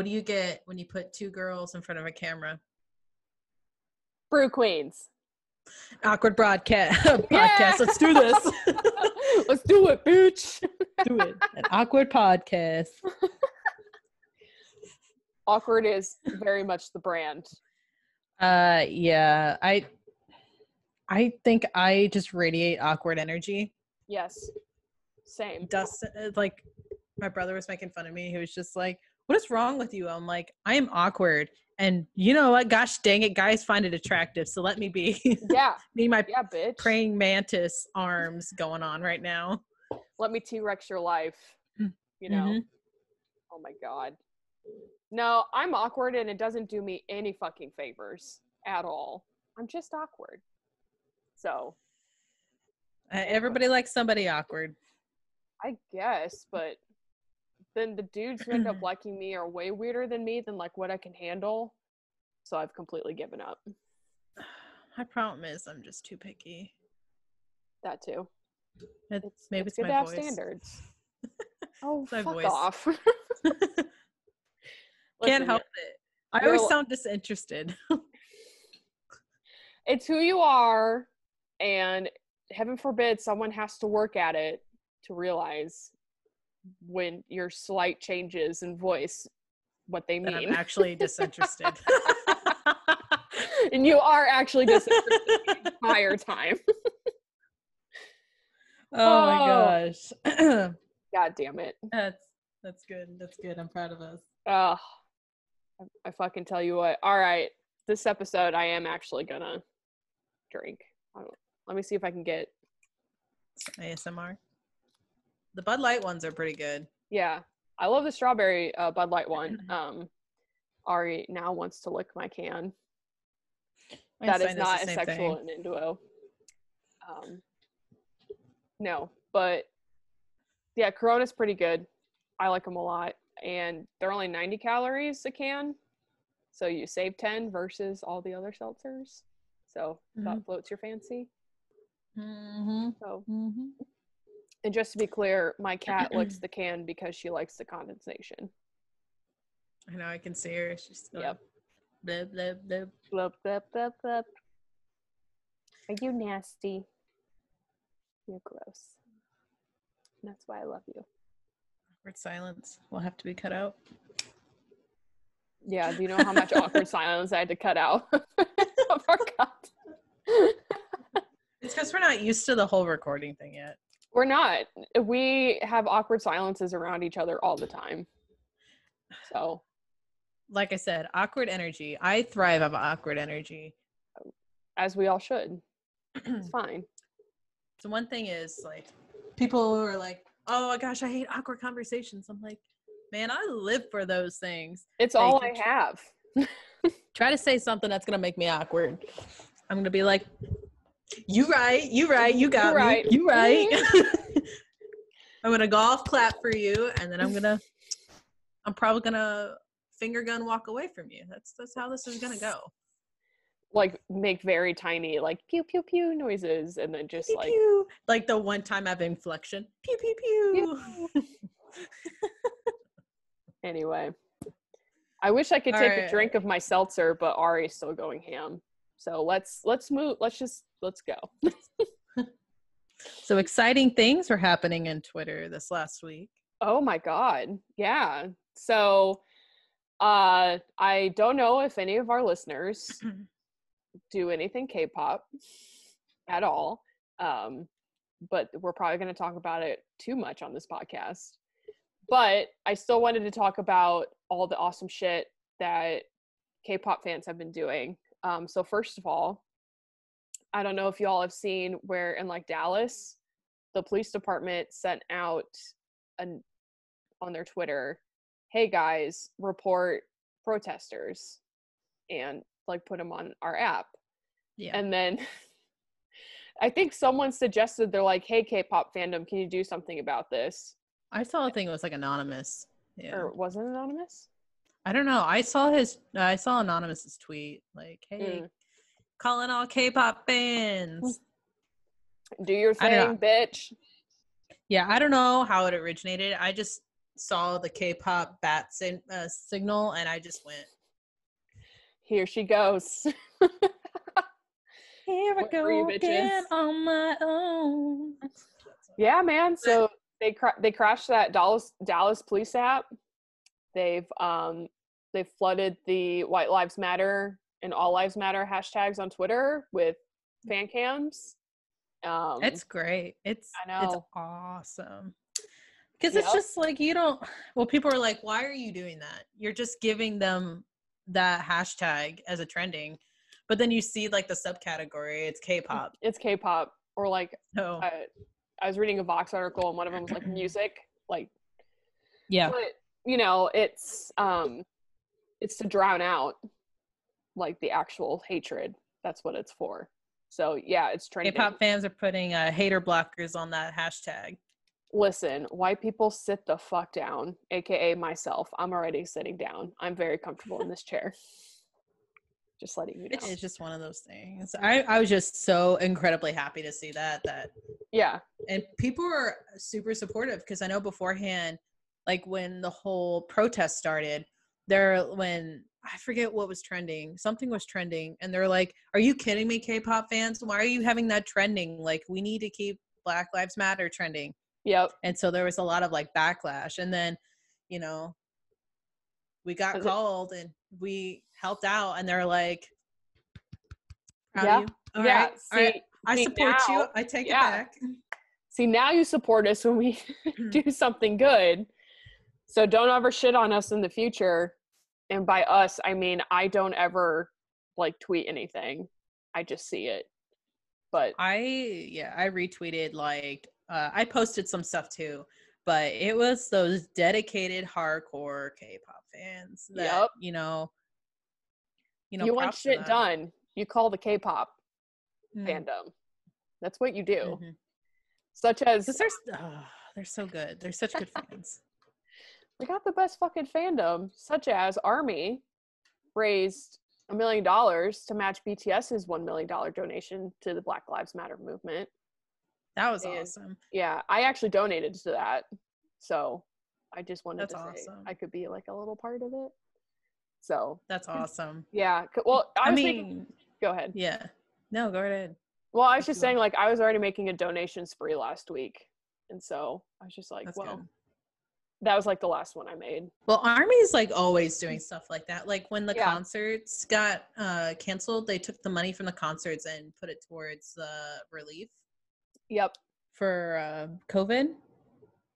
What do you get when you put two girls in front of a camera? Brew Queens. Awkward broadcast. podcast. Let's do this. Let's do it, bitch. do it. An awkward podcast. Awkward is very much the brand. Uh yeah, I I think I just radiate awkward energy. Yes. Same. Dustin uh, like my brother was making fun of me. He was just like, "What is wrong with you?" I'm like, "I am awkward." And you know what? Gosh dang it, guys find it attractive. So let me be. Yeah. me my Yeah, bitch. praying mantis arms going on right now. Let me T Rex your life. Mm. You know? Mhm. Oh my God. No, I'm awkward and it doesn't do me any fucking favors at all. I'm just awkward. So Uh, everybody likes somebody awkward. I guess, but then the dudes who end up liking me are way weirder than me than like what I can handle. So I've completely given up. My problem is I'm just too picky. That too. It's, It's maybe it's it's, good my to have voice. standards. Oh, fuck voice. off. Can't help it. I always sound disinterested. It's who you are, and heaven forbid someone has to work at it to realize when your slight changes in voice what they that I'm mean. actually disinterested. and you are actually disinterested the entire time. oh my Oh. gosh. God damn it. that's that's good. That's good. I'm proud of us. Oh, I- I fucking tell you what. All right. This episode, I am actually gonna drink. Let me see if I can get. ASMR. The Bud Light ones are pretty good. Yeah. I love the strawberry uh, Bud Light one. Um, Ari now wants to lick my can. that is not a sexual thing. innuendo. Um, no, but yeah, Corona's pretty good. I like them a lot, and they're only 90 calories a can, so you save 10 versus all the other seltzers. So if that floats your fancy. Mm-hmm. So, Mm-hmm. And just to be clear, my cat licks the can because she likes the condensation. I know. I can see her. She's going, Yep. Blip, blip, blip. Blub, blub, blub, blub. Are you nasty? You're gross. That's why I love you. Awkward silence will have to be cut out. Yeah, do you know how much awkward silence I had to cut out of our cut? It's because we're not used to the whole recording thing yet. We're not. We have awkward silences around each other all the time. So, Like I said, awkward energy. I thrive on awkward energy. as we all should. It's fine. So one thing is like people who are like, "Oh my gosh, I hate awkward conversations." I'm like, "Man, I live for those things." It's all I have. Try to say something that's gonna make me awkward. I'm gonna be like, "You right, you right, you got You me, right. you right." I'm gonna golf clap for you, and then I'm gonna, I'm probably gonna finger gun walk away from you. That's that's how this is gonna go. Like make very tiny like pew pew pew noises and then just Pew, like pew. like the one time I have inflection. Pew pew pew. anyway. I wish I could take a drink of my seltzer, but Ari's still going ham. So let's let's move let's just let's go. So exciting things were happening in Twitter this last week. Oh my god. Yeah. So uh I don't know if any of our listeners do anything K-pop at all. Um but we're probably going to talk about it too much on this podcast. But I still wanted to talk about all the awesome shit that K-pop fans have been doing. Um so first of all, I don't know if y'all have seen where in like Dallas, the police department sent out an on their Twitter, "Hey guys, report protesters," and like put them on our app. Yeah. And then I think someone suggested they're like, "Hey K-pop fandom, can you do something about this?" I saw a thing it was like anonymous. Yeah. Or was it anonymous? I don't know. I saw his I saw anonymous's tweet like, "Hey, Mm. calling all K-pop fans." Do your thing, bitch. yeah, I don't know how it originated. I just saw the K-pop bat sin- uh, signal, and I just went. Here she goes. Here I go again on my own. yeah, man. So they cra- they crashed that Dallas Dallas police app. They've um they've flooded the White Lives Matter and All Lives Matter hashtags on Twitter with fan cams. Um, It's great. It's I it's know. awesome. Because it's Yep. just like you don't. Well, people are like, "Why are you doing that? You're just giving them that hashtag as a trending." But then you see like the subcategory, it's K-pop. it's K-pop or like So I, I was reading a Vox article and one of them was like music, like yeah, but you know it's um it's to drown out like the actual hatred. That's what it's for. So yeah it's trending. K-pop fans are putting uh, hater blockers on that hashtag. listen white people sit the fuck down aka myself. I'm already sitting down. I'm very comfortable in this chair. Just letting you know. It's just one of those things. I I was just so incredibly happy to see that that yeah. And people were super supportive because I know beforehand, like when the whole protest started, there when I forget what was trending, something was trending, and they're like, "Are you kidding me, K-pop fans? Why are you having that trending? Like, we need to keep Black Lives Matter trending." yep And so there was a lot of like backlash, and then, you know, we got called and we helped out, and they're like, "Proud Yeah. of you. All yeah right, see, right. I support you. I take yeah. it back." see now you support us when we mm-hmm. do something good. So don't ever shit on us in the future. And by us, I mean I don't ever like tweet anything. I just see it. But I yeah, I retweeted like uh, I posted some stuff too, but it was those dedicated hardcore K-pop fans that Yup. you know, you know, you want shit done, you call the K-pop Mm, fandom. That's what you do. mhm. Such as they're oh, they're so good. They're such good fans. We got the best fucking fandom, such as Army raised a million dollars to match BTS's one million dollar donation to the Black Lives Matter movement. That was And- awesome. Yeah, I actually donated to that. So I just wanted That's to say. I could be like a little part of it. So That's awesome. yeah, well, I, I, mean, thinking, go ahead. yeah. No, go ahead. Well, I was just saying, like, I was already making a donation spree last week, and so I was just like, That's well, good. That was like the last one I made. Well, Army's like always doing stuff like that. Like when the Yeah. concerts got uh canceled, they took the money from the concerts and put it towards the relief Yep. for uh COVID.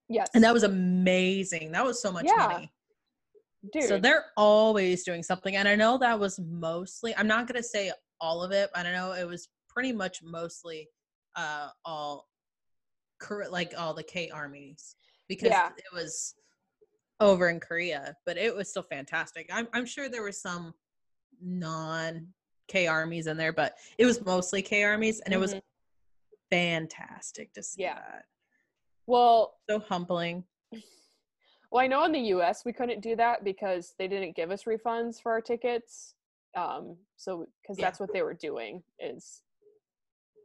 Yes. And that was amazing. That was so much Yeah, money. dude. So they're always doing something. And I know that was mostly, I'm not going to say all of it, but I don't know it was pretty much mostly uh all like all the K armies because Yeah. it was over in Korea, but it was still fantastic. I'm, I'm sure there were some non K armies in there, but it was mostly K armies and it was Mhm. fantastic to see Yeah. that. well, So humbling. well, I know in the U.S. we couldn't do that because they didn't give us refunds for our tickets. Um, so because Yeah. that's what they were doing is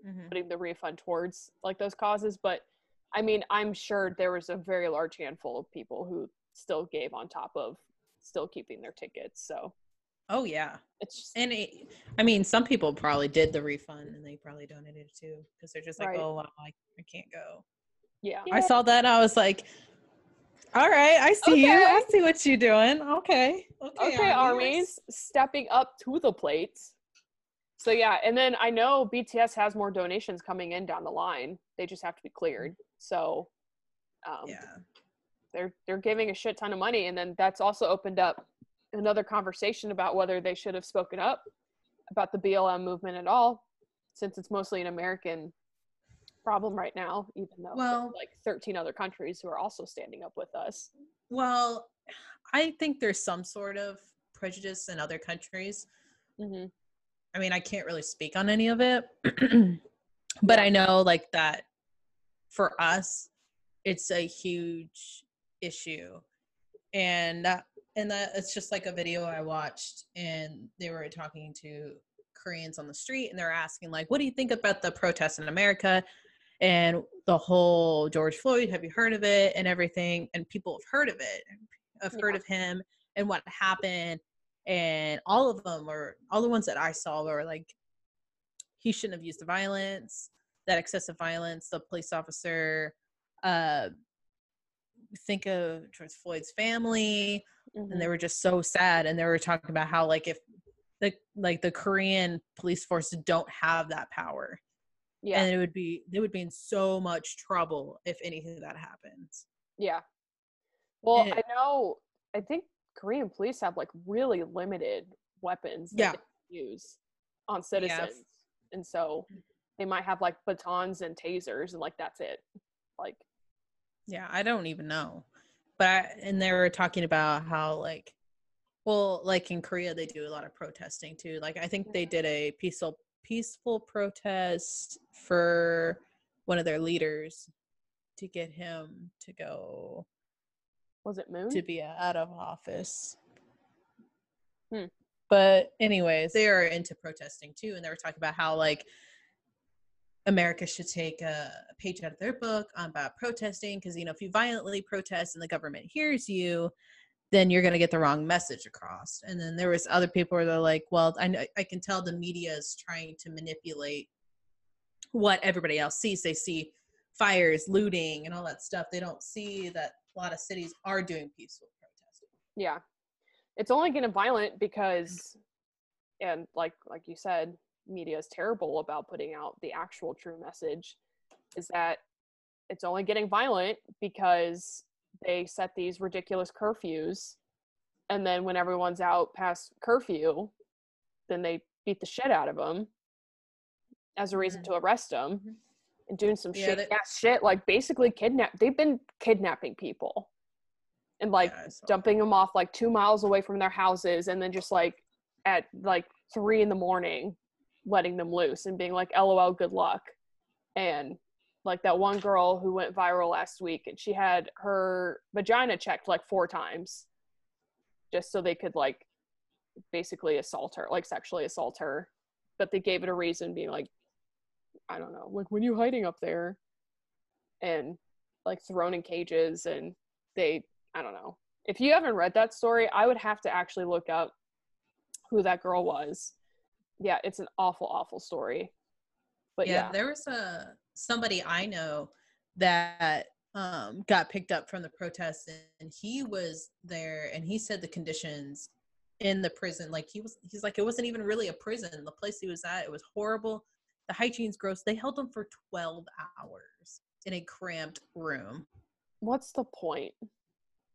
Mhm. putting the refund towards like those causes. But I mean, I'm sure there was a very large handful of people who still gave on top of still keeping their tickets. So Oh yeah. it's just, And it, I mean, some people probably did the refund and they probably donated it too because they're just like, Right. oh, wow, I, I can't go. yeah. I saw that and I was like, all right, I see you. I see what you're doing. Okay. Okay, okay, armies stepping up to the plate. So yeah, and then I know BTS has more donations coming in down the line. They just have to be cleared. So um, Yeah. they're they're giving a shit ton of money, and then that's also opened up another conversation about whether they should have spoken up about the BLM movement at all, since it's mostly an American problem right now. Even though Well- like 13 other countries who are also standing up with us. Well, I think there's some sort of prejudice in other countries. hmm I mean, I can't really speak on any of it, but I know like that for us, it's a huge issue, and that and that it's just like a video I watched, and they were talking to Koreans on the street, and they're asking like, "What do you think about the protests in America?" and the whole George Floyd, have you heard of it and everything? And people have heard of it, have heard Yeah. of him and what happened. And all of them were, all the ones that I saw were like, he shouldn't have used the violence, that excessive violence, the police officer, uh, think of George Floyd's family, and Mhm. they were just so sad. And they were talking about how like if the like the Korean police force don't have that power, yeah, and it would be they would be in so much trouble if anything of that happens. yeah. Well, it- I know. I think Korean police have like really limited weapons that Yeah. they can use on citizens, and so they might have like batons and tasers, and like that's it. Like, Yeah, I don't even know. But I, and they were talking about how like well, like in Korea they do a lot of protesting too. Like I think they did a peaceful peaceful protest for one of their leaders to get him to go was it Moon? to be out of office. Hmm. But anyways, they are into protesting too, and they were talking about how like America should take a, page out of their book about protesting because you know if you violently protest and the government hears you, then you're going to get the wrong message across. And then there was other people where they're like, well, I know I can tell the media is trying to manipulate what everybody else sees. They see fires, looting, and all that stuff. They don't see that a lot of cities are doing peaceful protesting. yeah it's only getting violent because and like like you said media is terrible about putting out the actual true message is that it's only getting violent because they set these ridiculous curfews and then when everyone's out past curfew then they beat the shit out of them as a reason Mhm. to arrest them Mhm. and doing some Yeah, shit ass shit like basically kidnap they've been kidnapping people and like Yeah, dumping them off like two miles away from their houses and then just like at like three in the morning letting them loose and being like lol good luck and like that one girl who went viral last week and she had her vagina checked like four times just so they could like basically assault her like sexually assault her but they gave it a reason being like i don't know like when you hiding up there and like thrown in cages and they I don't know. If you haven't read that story, I would have to actually look up who that girl was. Yeah, it's an awful, awful story. But yeah, yeah, there was a somebody I know that um got picked up from the protests and he was there and he said the conditions in the prison like he was he's like it wasn't even really a prison. The place he was at it was horrible. The hygiene's gross. They held him for 12 hours in a cramped room. What's the point?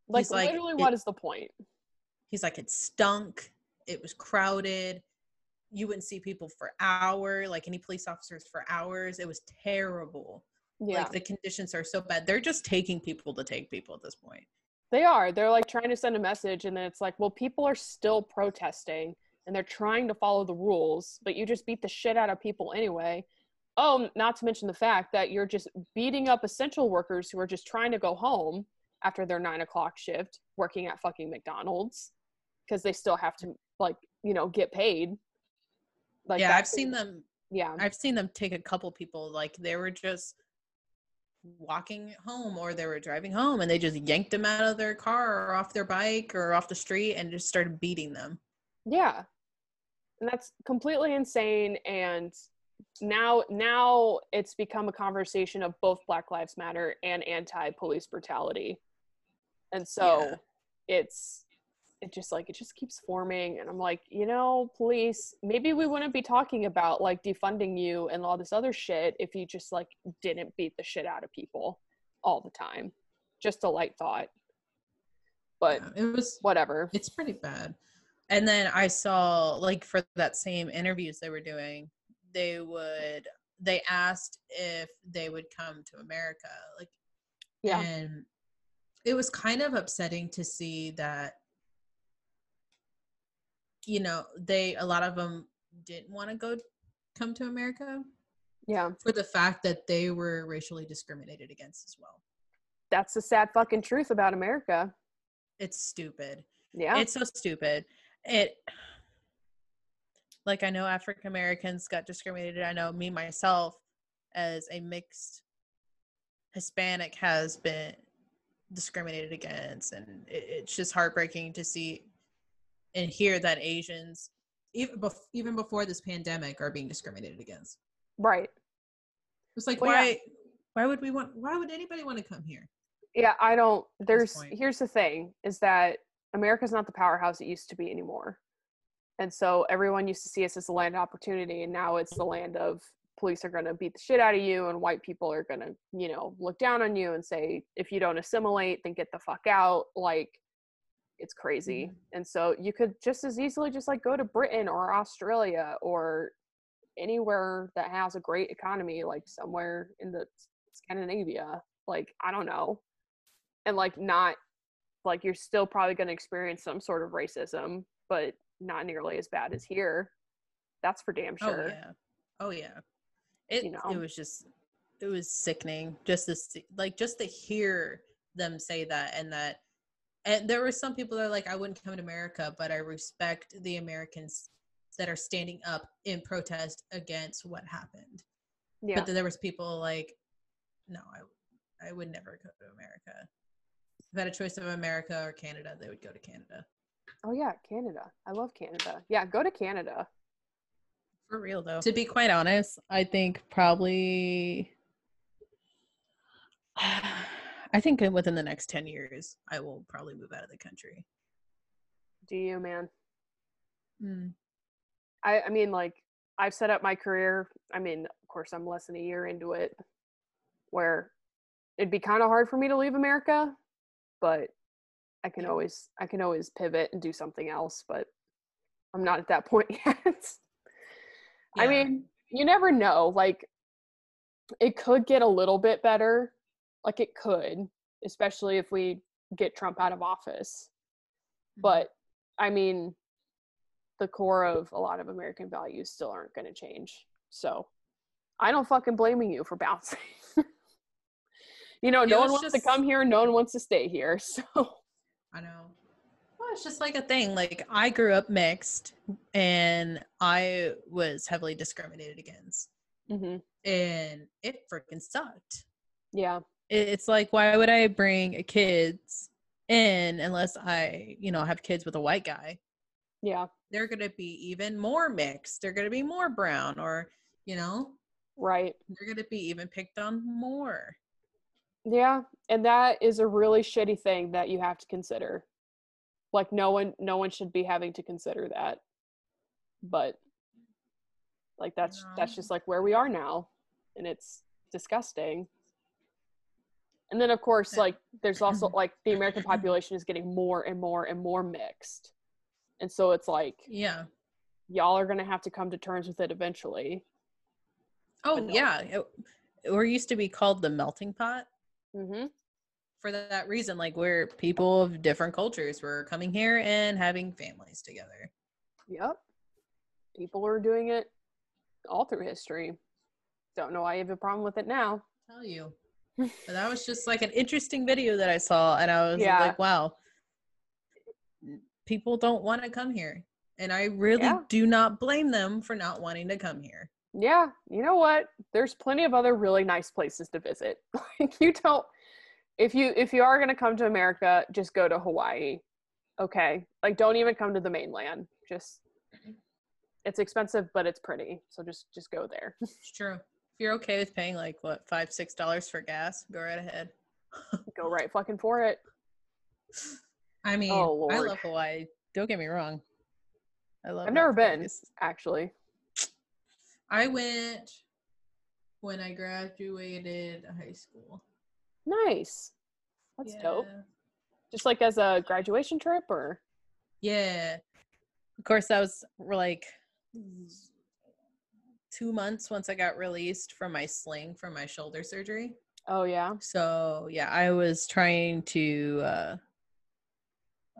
Like, He's like, literally, it- what is the point? he's like it stunk. It was crowded you wouldn't see people for hour like any police officers for hours it was terrible Yeah, like the conditions are so bad they're just taking people to take people at this point they are. They're like trying to send a message, and then it's like, well, people are still protesting and they're trying to follow the rules, but you just beat the shit out of people anyway. Oh, not to mention the fact that you're just beating up essential workers who are just trying to go home after their nine o'clock shift working at fucking McDonald's because they still have to, like, you know, get paid. Like, yeah i've seen them Yeah. i've seen them take a couple people like they were just walking home or they were driving home and they just yanked them out of their car or off their bike or off the street and just started beating them Yeah. And that's completely insane and now now it's become a conversation of both Black Lives Matter and anti-police brutality. And so Yeah. it's it just like it just keeps forming and I'm like, you know, police, maybe we wouldn't be talking about like defunding you and all this other shit if you just like didn't beat the shit out of people all the time. Just a light thought. But Yeah, it was whatever. it's pretty bad and then i saw like for that same interviews they were doing they would they asked if they would come to america like Yeah. and it was kind of upsetting to see that you know they a lot of them didn't want to go come to america Yeah. for the fact that they were racially discriminated against as well That's the sad fucking truth about America. it's stupid Yeah. it's so stupid it like i know african americans got discriminated i know me myself as a mixed Hispanic has been discriminated against, and it, it's just heartbreaking to see and hear that Asians, even bef- even before this pandemic, are being discriminated against. Right. It's like Well, yeah. why why would we want why would anybody want to come here? Yeah, I don't. There's here's the thing: is that America's not the powerhouse it used to be anymore, and so everyone used to see us as a land of opportunity, and now it's the land of police are going to beat the shit out of you, and white people are going to, you know, look down on you and say if you don't assimilate, then get the fuck out. Like, it's crazy, mm-hmm. and so you could just as easily just like go to Britain or Australia or anywhere that has a great economy, like somewhere in the Scandinavia. Like, I don't know and like not like you're still probably going to experience some sort of racism but not nearly as bad as here that's for damn sure Oh sure yeah. Oh yeah. It You know? it was just it was sickening just to see like just to hear them say that and that and there were some people that are like I wouldn't come to America but I respect the Americans that are standing up in protest against what happened. yeah But then there was people like no, I I would never go to America. If I had a choice of America or Canada, they would go to Canada. oh yeah canada i love canada yeah go to canada For real though. To be quite honest, I think probably I think within the next 10 years I will probably move out of the country. do you man Mm. i i mean like i've set up my career i mean of course i'm less than a year into it where it'd be kind of hard for me to leave america but i can always i can always pivot and do something else but i'm not at that point yet I mean, you never know. Like, it could get a little bit better. Like, it could, especially if we get Trump out of office. Mm-hmm. But, I mean, the core of a lot of American values still aren't going to change. So, I don't fucking blaming you for bouncing. you know, no one wants to come here, no one wants to stay here. So, I know. Well, it's just like a thing. Like I grew up mixed and I was heavily discriminated against. Mhm. And it freaking sucked. yeah, It's like why would I bring kids in unless I, you know, have kids with a white guy? yeah, they're going to be even more mixed. They're going to be more brown, or, you know, right. they're going to be even picked on more. Yeah, and that is a really shitty thing that you have to consider. Like no one no one should be having to consider that. But like that's that's just like where we are now and it's disgusting. And then of course like there's also like the American population is getting more and more and more mixed. And so it's like Yeah. y'all are going to have to come to terms with it eventually. Oh, no. yeah. It, we're used to be called the melting pot Mm-hmm. for that reason. Like, we're people of different cultures. We're coming here and having families together. Yep. People are doing it all through history. Don't know why you have a problem with it now. tell you. But that was just like an interesting video that I saw, and I was Yeah. like, wow, people don't want to come here. And I really Yeah. do not blame them for not wanting to come here. Yeah, you know what? There's plenty of other really nice places to visit. Like you don't if you if you are going to come to America, just go to Hawaii. Okay? Like don't even come to the mainland. Just it's expensive, but it's pretty. So just just go there. It's true. If you're okay with paying like what five, six dollars for gas, go right ahead. go right fucking for it. I mean, Oh, I love Hawaii. Don't get me wrong. I love. I've never been, place. actually. I went when I graduated high school. Nice. That's dope. Yeah. Just like as a graduation trip or Yeah. Of course, that was like two months once I got released from my sling from my shoulder surgery. Oh yeah. So yeah, I was trying to uh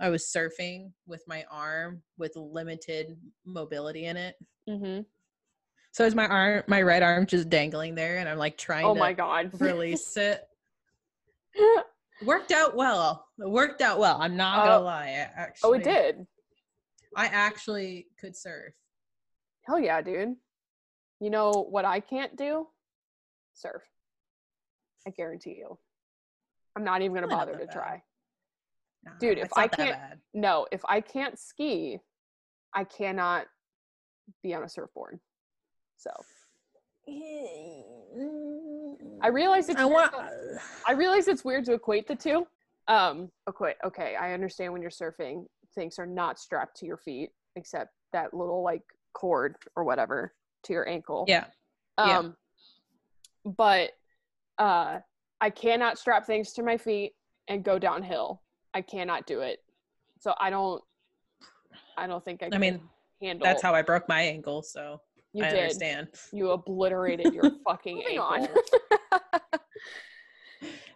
I was surfing with my arm with limited mobility in it. Mm-hmm. So is my arm my right arm just dangling there and I'm like trying Oh to my god. release it. Worked out well. It worked out well. I'm not gonna Oh. lie. I actually oh, it did. I actually could surf. Hell yeah, dude. You know what I can't do? Surf. I guarantee you. I'm not even gonna bother to try. Nah, Dude, if I can't- No, if I can't ski, I cannot be on a surfboard. So I realize it's I weird want. to- I realize it's weird to equate the two. Um, equate. Okay, I understand when you're surfing, things are not strapped to your feet except that little like cord or whatever to your ankle. Yeah. yeah. Um, but uh, I cannot strap things to my feet and go downhill. I cannot do it. So I don't. I don't think I. I mean, handle. that's how I broke my ankle. So you I did. understand. You obliterated your fucking ankle.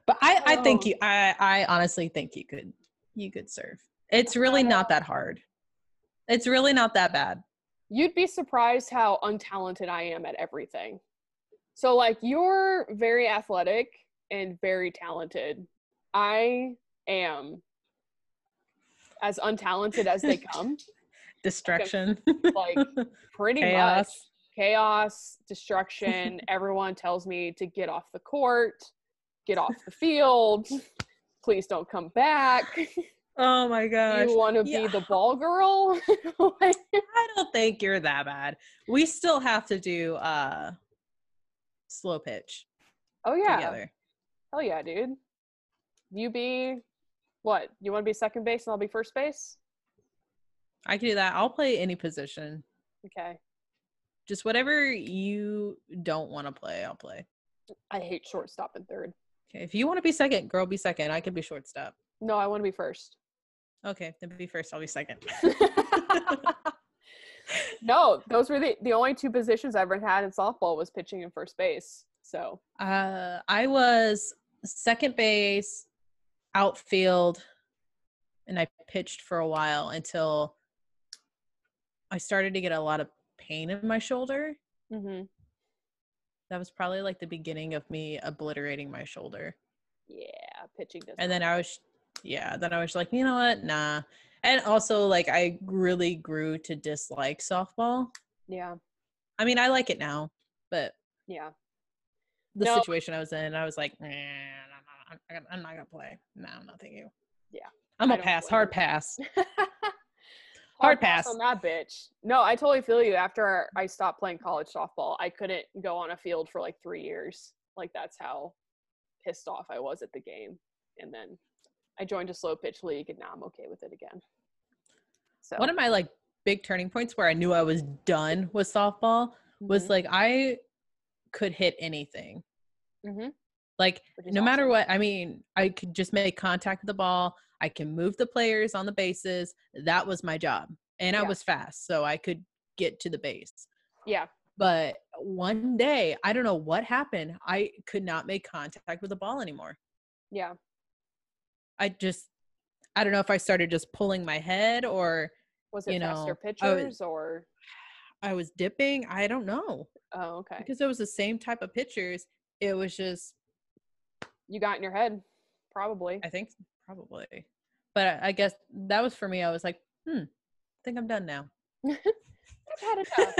But I, I think Oh. you. I, I honestly think you could. You could surf. It's really not that hard. It's really not that bad. You'd be surprised how untalented I am at everything. So like you're very athletic and very talented. I am as untalented as they come. Destruction. Like pretty much Chaos. chaos, destruction. Everyone tells me to get off the court, get off the field. Please don't come back. Oh my gosh. you want to Yeah. be the ball girl? Like, I don't think you're that bad. We still have to do uh slow pitch oh yeah. together. Hell yeah, dude. You be what? You want to be second base and I'll be first base? I can do that. I'll play any position. Okay. Just whatever you don't want to play, I'll play. I hate shortstop and third. Okay. If you want to be second, girl, be second. I can be shortstop. No, I want to be first. Okay, then be first. I'll be second. no, those were the, the only two positions I ever had in softball was pitching and first base. So Uh, I was second base, outfield, and I pitched for a while until I started to get a lot of pain in my shoulder. hmm That was probably like the beginning of me obliterating my shoulder. yeah, pitching. And then I was, yeah, then I was like, you know what? Nah. And also, like, I really grew to dislike softball. yeah, I mean, I like it now, but yeah. the No. situation I was in, I was like, nah, I'm, not, I'm not gonna play. No, no, thank you. Yeah, I'm a pass, hard pass. Hard pass. on that bitch. No, I totally feel you. After I stopped playing college softball, I couldn't go on a field for like three years. Like that's how pissed off I was at the game. And then I joined a slow pitch league, and now I'm okay with it again. So One of my like big turning points where I knew I was done with softball was Mhm, like I could hit anything. mhm, Like no matter what, I mean, I could just make contact with the ball. I can move the players on the bases. That was my job. And I was fast, so I could get to the base. Yeah, But one day, I don't know what happened. I could not make contact with the ball anymore. yeah, I just I don't know if I started just pulling my head or was it You faster know, I was- pitchers or? I was dipping. I don't know. Oh, okay. Because it was the same type of pitchers. It was just You got in your head, probably. I think probably. But I, I guess that was for me. I was like, hmm, I think I'm done now. I've had enough.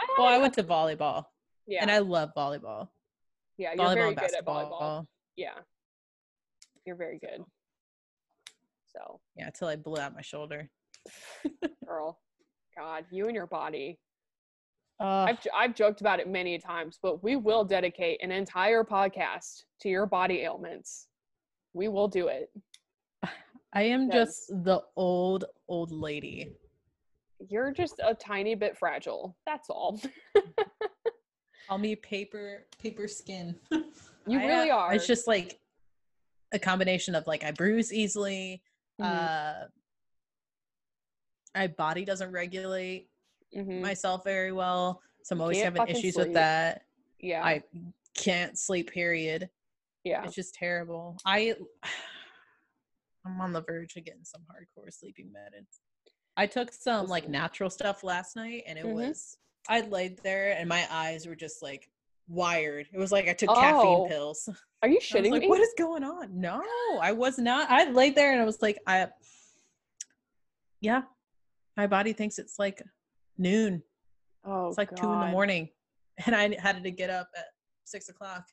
I well, I went to volleyball. Yeah, And I love volleyball. yeah, you're volleyball very good at basketball. volleyball. Yeah, you're very good. So, Yeah, until I blew out my shoulder. girl, God, you and your body. Uh, I've I've joked about it many times, but we will dedicate an entire podcast to your body ailments. We will do it. I am just the old, old lady. You're just a tiny bit fragile. That's all. Call me paper, paper skin. You I, really are. It's just like a combination of like I bruise easily. Mhm, Uh, my body doesn't regulate mhm. myself very well, so I'm always having issues sleep. with that. yeah, I can't sleep. Period. yeah. It's just terrible. I I'm on the verge of getting some hardcore sleeping meds. I took some like natural stuff last night and it Mhm. was I laid there and my eyes were just like wired. It was like I took Oh, caffeine pills. Are you shitting like, me? what is going on? No, I was not. I laid there and I was like, I yeah, my body thinks it's like noon. oh, It's like two in the morning. And I had to get up at six o'clock.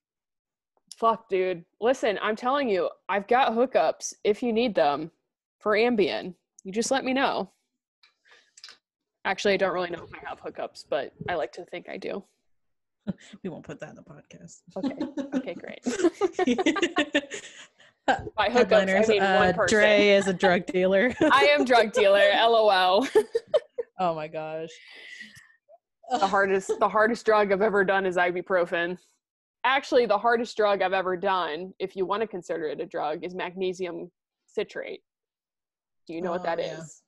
Fuck, dude. Listen, I'm telling you, I've got hookups if you need them for Ambien. You just let me know. Actually, I don't really know if I have hookups, but I like to think I do. We won't put that in the podcast. Okay. Okay, great. By hookups, I mean uh, one person. Dre is a drug dealer. I am drug dealer. LOL. oh my gosh. the hardest the hardest drug I've ever done is ibuprofen. Actually, the hardest drug I've ever done, if you want to consider it a drug, is magnesium citrate. Do you know what Oh, that is?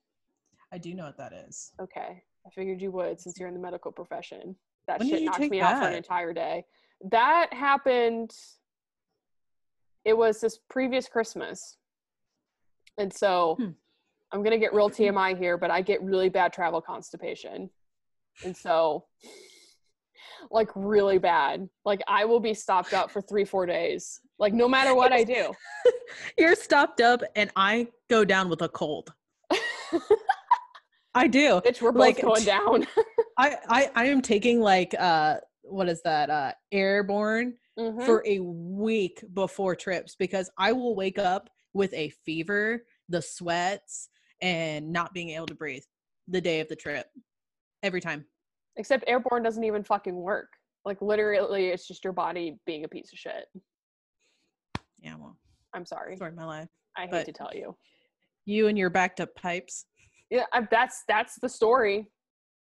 yeah. I do know what that is. Okay. I figured you would since you're in the medical profession. That When shit knocked me out for an entire day. That happened it was this previous Christmas. And so Hmm. I'm gonna get real TMI here, but I get really bad travel constipation. And so like really bad. Like I will be stopped up for three, four days. Like no matter what I do. You're stopped up, and I go down with a cold. I do. Bitch, we're both Like, going down. I, I I am taking like uh what is that uh airborne Mhm. for a week before trips because I will wake up with a fever, the sweats, and not being able to breathe the day of the trip. Every time. Except airborne doesn't even fucking work. Like literally, it's just your body being a piece of shit. Yeah, well, I'm sorry. of my life. I hate to tell you. You and your backed up pipes. Yeah, I, that's that's the story.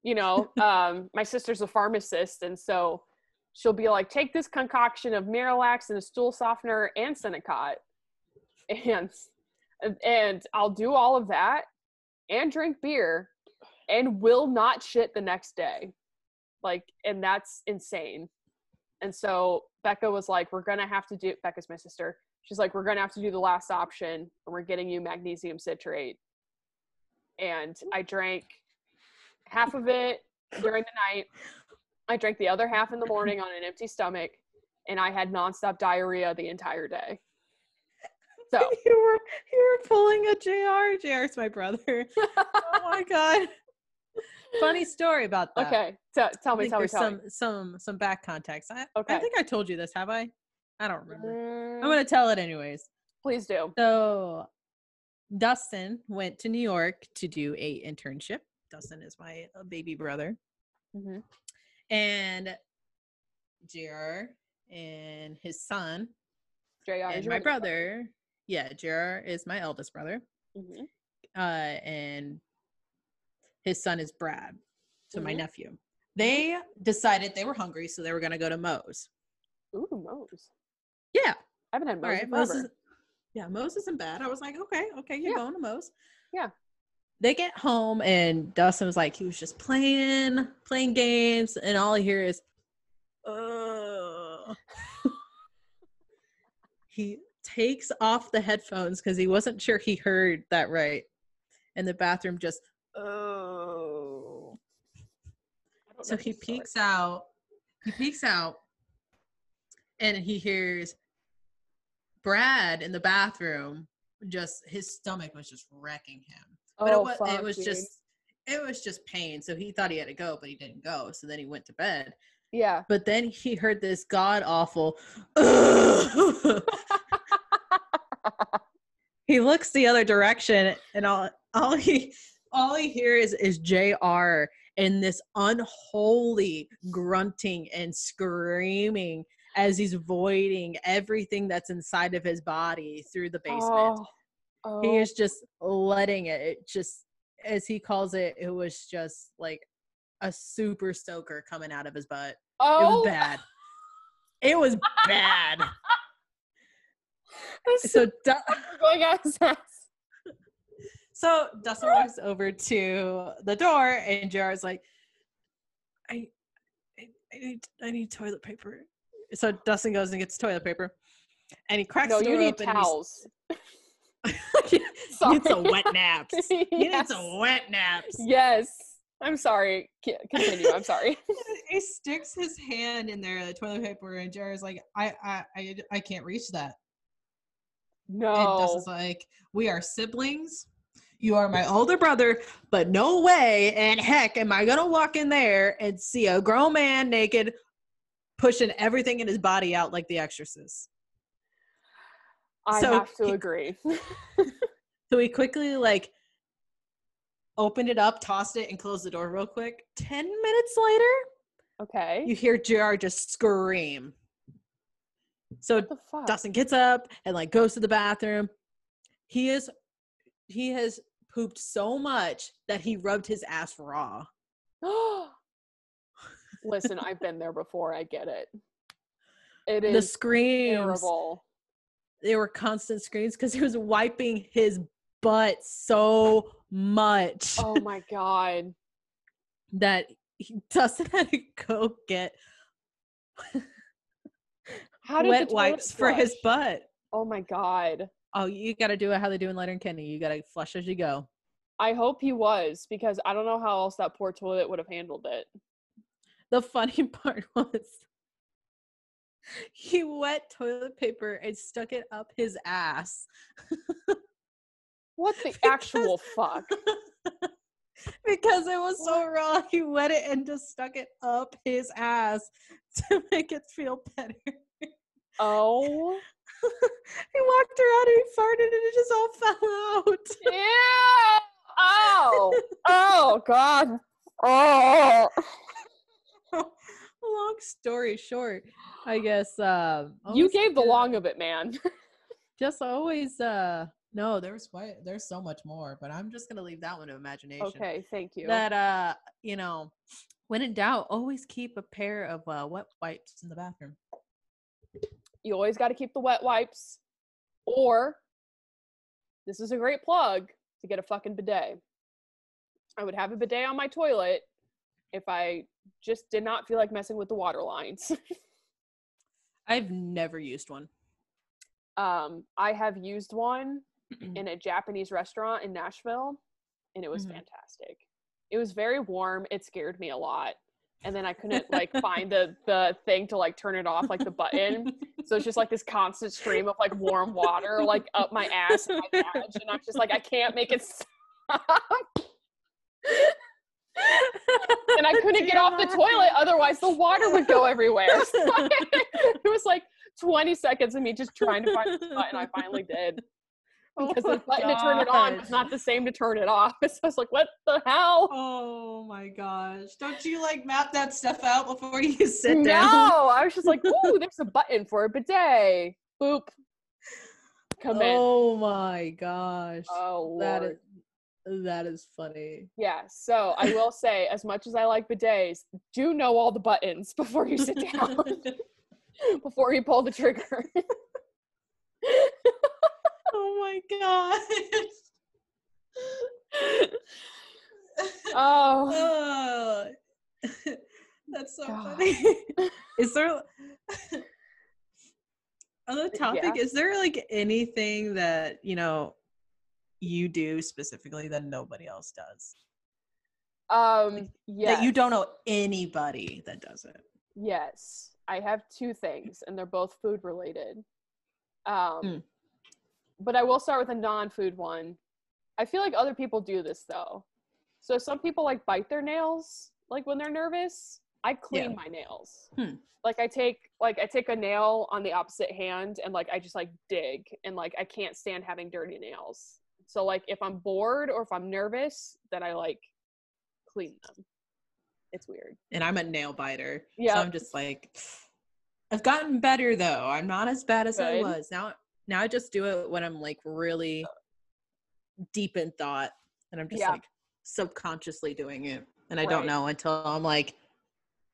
You know, um, my sister's a pharmacist, and so she'll be like, "Take this concoction of Miralax and a stool softener and Senokot," and and I'll do all of that and drink beer, and will not shit the next day. Like, and that's insane. And so Becca was like, "We're gonna have to do." Becca's my sister. She's like, "We're gonna have to do the last option, and we're getting you magnesium citrate." And I drank half of it during the night. I drank the other half in the morning on an empty stomach, and I had nonstop diarrhea the entire day. So you were you were pulling a JR. JR's my brother. oh my god. Funny story about that. okay, so, tell me, tell me, tell some me. some some back context. I, Okay. I think I told you this, have I? I don't remember. Mm, I'm gonna tell it anyways. please do. So Dustin went to New York to do a internship. Dustin is my uh, baby brother. Mhm. And JR and his son JR is and my other brother. Yeah, JR is my eldest brother. Mhm. Uh, and his son is Brad. So my Mhm. nephew. They decided they were hungry, so they were gonna go to Moe's. Ooh, Moe's. Yeah. I haven't had All Moe's right. in Moe's is, yeah, Moe's isn't bad. I was like, okay, okay, you're Yeah. going to Moe's. Yeah. They get home and Dustin was like, he was just playing, playing games, and all I hear is, uh he takes off the headphones because he wasn't sure he heard that right. And the bathroom just, oh. So he peeks out. He peeks out, and he hears Brad in the bathroom. Just his stomach was just wrecking him, but Oh, it was it was just it was just pain. So he thought he had to go, but he didn't go. So then he went to bed. yeah. But then he heard this god awful. he looks the other direction, and all all he all he hears is Jr. and this unholy grunting and screaming as he's voiding everything that's inside of his body through the basement. Oh, oh. He is just letting it. It just, as he calls it, it was just like a Super Soaker coming out of his butt. It oh, was bad. It was bad. So, is Du- going out so Dustin walks over to the door, and JR's like, "I, I, I need, I need toilet paper." So Dustin goes and gets toilet paper, and he cracks No, the door you need open. towels. Sorry. needs some wet naps. Yes. needs some wet naps. yes. I'm sorry. Continue. I'm sorry. he sticks his hand in there, the toilet paper, and JR's like, I, I, I, I can't reach that. No. And. Dustin's like, we are siblings. You are my older brother, but no way and heck am I gonna walk in there and see a grown man naked, pushing everything in his body out like The Exorcist. I So have to he- agree. So we quickly like opened it up, tossed it, and closed the door real quick. Ten minutes later, okay. you hear JR just scream. So what the fuck? Dustin gets up and like goes to the bathroom. He is he has pooped so much that he rubbed his ass raw. Listen, I've been there before. I get it. It is The screams, terrible. they were constant screams because he was wiping his butt so much Oh my god. that he, Dustin had to go get How wet wipes for his butt. Oh my god. Oh, you got to do it how they do in Leonard and Kenny. You got to flush as you go. I hope he was because I don't know how else that poor toilet would have handled it. The funny part was he wet toilet paper and stuck it up his ass. What the Because- actual fuck? because it was so raw, he wet it and just stuck it up his ass to make it feel better. Oh. he walked around and he farted and it just all fell out. Yeah. Oh. Oh god. Oh. long story short, I guess um You gave the long of it, man. just always uh no, there's way there's so much more, but I'm just gonna leave that one to imagination. Okay, thank you. That uh, you know, when in doubt, always keep a pair of uh, wet wipes in the bathroom. you always got to keep the wet wipes or this is a great plug to get a fucking bidet i would have a bidet on my toilet if i just did not feel like messing with the water lines I've never used one. um i have used one in a japanese restaurant in nashville and it was Mhm. fantastic it was very warm it scared me a lot and then i couldn't like find the the thing to like turn it off like the button So it's just like this constant stream of like warm water like up my ass and my badge, and I'm just like I can't make it stop. and I couldn't get off the toilet, otherwise the water would go everywhere. So it was like 20 seconds of me just trying to find the button. I finally did oh because the button to turn it on was not the same to turn it off. So I was like, what the hell? Oh my gosh! Don't you like map that stuff out before you sit no, down? No, I was just like, ooh, there's a button for a bidet. Boop. Come in. Oh my gosh! Oh, Lord. is that is funny. Yeah, so I will say, as much as I like bidets, do know all the buttons before you sit down, before you pull the trigger. oh my gosh! oh, Oh, that's so God. funny. is there on the topic? Yeah. Is there like anything that you know you do specifically that nobody else does? um, yes. That you don't know anybody that does it. Yes, I have two things, and they're both food related. Um, Mm. but I will start with a non-food one. I feel like other people do this though. So some people like bite their nails, like when they're nervous. I clean Yeah. my nails. Hmm. Like I take like I take a nail on the opposite hand and like I just like dig and like I can't stand having dirty nails. So like if I'm bored or if I'm nervous, then I like clean them. It's weird. And I'm a nail biter. Yeah. So I'm just like I've gotten better though. I'm not as bad as I was. Now now I just do it when I'm like really deep in thought and I'm just Yeah. like subconsciously doing it. And I Right. don't know until I'm like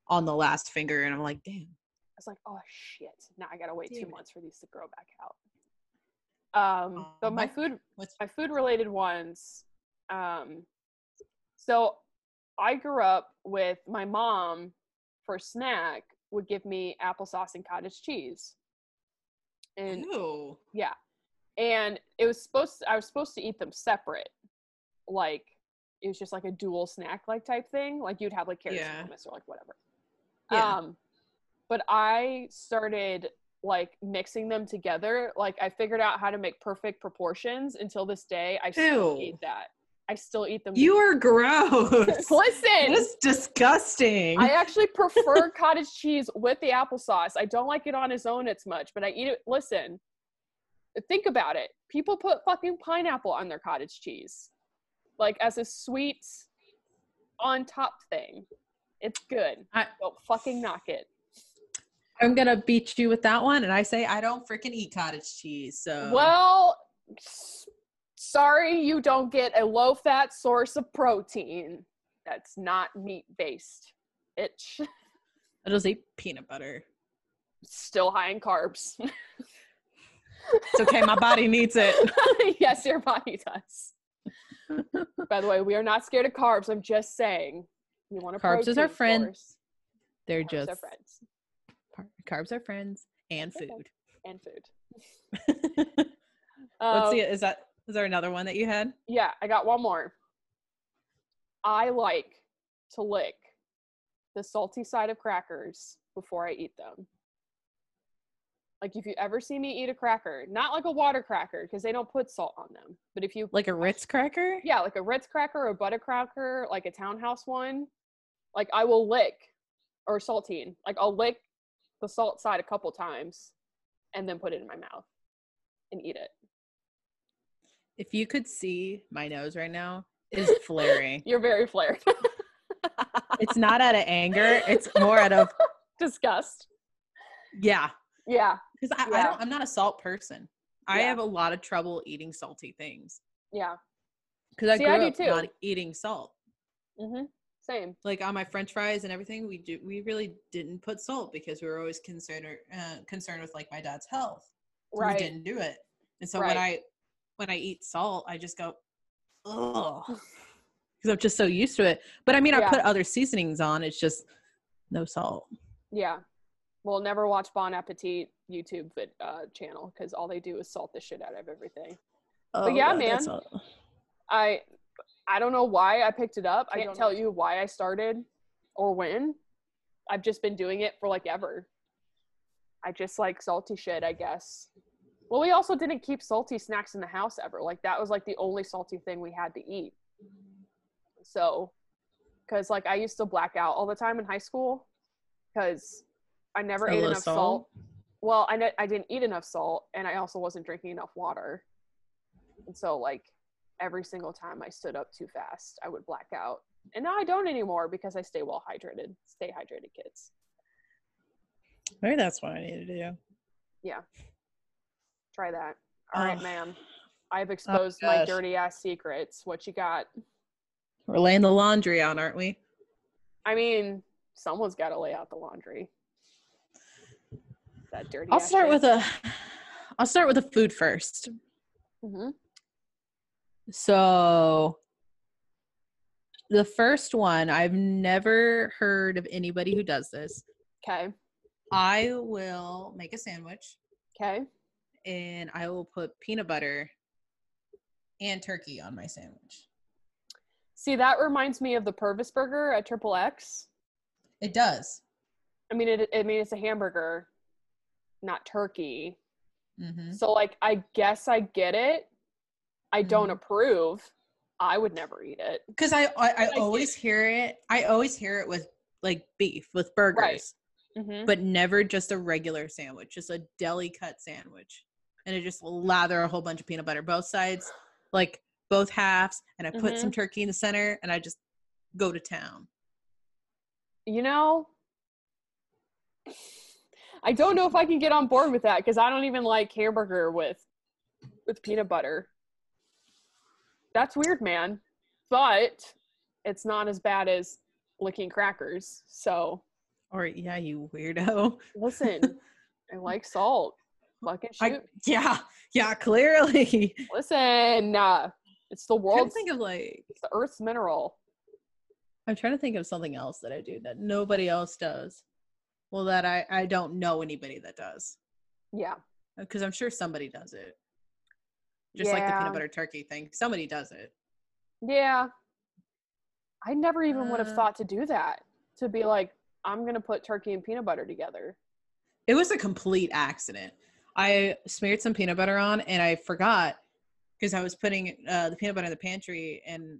on the last finger and I'm like, damn. I was like, oh shit! Now I gotta wait two it. months for these to grow back out. Um, but Um, my food, my food related ones. Um, so I grew up with my mom for snack would give me applesauce and cottage cheese, and Ew. yeah, and it was supposed. I was supposed to eat them separate, like it was just like a dual snack like type thing. Like you'd have like carrots Yeah. and hummus or like whatever. Yeah. Um, but I started like mixing them together. Like I figured out how to make perfect proportions. Until this day, I still Ew. eat that. I still eat them. You are gross. listen. That's disgusting. I actually prefer cottage cheese with the applesauce. I don't like it on its own as much, but I eat it. Listen, think about it. People put fucking pineapple on their cottage cheese, like as a sweet on top thing. It's good. I- Don't fucking knock it. I'm gonna beat you with that one, and I say I don't freaking eat cottage cheese. So Well, sorry you don't get a low fat source of protein that's not meat based. It's I just eat peanut butter. still high in carbs. It's okay, my body needs it. yes, your body does. By the way, we are not scared of carbs. I'm just saying. You want a Carbs is our friend. They're Carbs just friends carbs are friends and food. and food. Let's um, see. is that is there another one that you had? Yeah, I got one more. I like to lick the salty side of crackers before I eat them. Like if you ever see me eat a cracker, not like a water cracker because they don't put salt on them, but if you Like a Ritz cracker? yeah, like a Ritz cracker or a butter cracker, like a townhouse one, like I will lick or saltine, like I'll lick the salt side a couple times and then put it in my mouth and eat it. If you could see my nose right now, is flaring. You're very flared. it's not out of anger. It's more out of Disgust. yeah. Yeah. Because I, I Yeah. don't I'm not a salt person. I have a lot of trouble eating salty things. Yeah. Because I See, grew I up too. not eating salt. hmm Same. Like on my French fries and everything, we do we really didn't put salt because we were always concerned or, uh, concerned with like my dad's health. So Right. we didn't do it. And so Right. when I when I eat salt, I just go, ugh. Because I'm just so used to it. But I mean I put other seasonings on, it's just no salt. Yeah. Well, never watch Bon Appetit YouTube uh, channel because all they do is salt the shit out of everything. Oh, yeah, God, that's man. all- I I don't know why I picked it up. I I can't don't tell you why I started or when. I've just been doing it for like ever. I just like salty shit, I guess. Well, we also didn't keep salty snacks in the house ever. Like that was like the only salty thing we had to eat. So, cuz like I used to black out all the time in high school cuz I never A ate enough salt. salt? Well, I ne- I didn't eat enough salt and I also wasn't drinking enough water. And so like every single time I stood up too fast, I would black out. And now I don't anymore because I stay well hydrated. Stay hydrated, kids. Maybe that's what I need to do. Yeah. Try that. All right, ma'am. I've exposed my dirty ass secrets. What you got? We're laying the laundry on, aren't we? I mean, someone's got to lay out the laundry. That dirty. I'll start with a I'll start with a food first. hmm So the first one, I've never heard of anybody who does this. Okay. I will make a sandwich Okay. and I will put peanut butter and turkey on my sandwich. See, that reminds me of the Purvis burger at Triple X. It does. I mean, it. I mean, it's a hamburger, not turkey. hmm So, like, I guess I get it. I don't Mhm. approve. I would never eat it. Because I, I, I I always hear it. I always hear it with like beef with burgers, Mm-hmm. but never just a regular sandwich, just a deli cut sandwich, and it just lather a whole bunch of peanut butter both sides, like both halves, and I put some turkey in the center, and I just go to town. You know, I don't know if I can get on board with that because I don't even like hamburger with with peanut butter. That's weird, man. But it's not as bad as licking crackers. So Or yeah, you weirdo. listen, I like salt. Fucking shoot. I, yeah, yeah, clearly. listen, uh, it's the I'm trying to world's think of like it's the Earth's mineral. I'm trying to think of something else that I do that nobody else does. Well, that I I don't know anybody that does Yeah. because I'm sure somebody does it. Just like the peanut butter turkey thing, somebody does it. Yeah. I never even would have Uh. thought to do that. To be like, I'm gonna put turkey and peanut butter together. It was a complete accident. I smeared some peanut butter on and I forgot because I was putting uh, the peanut butter in the pantry and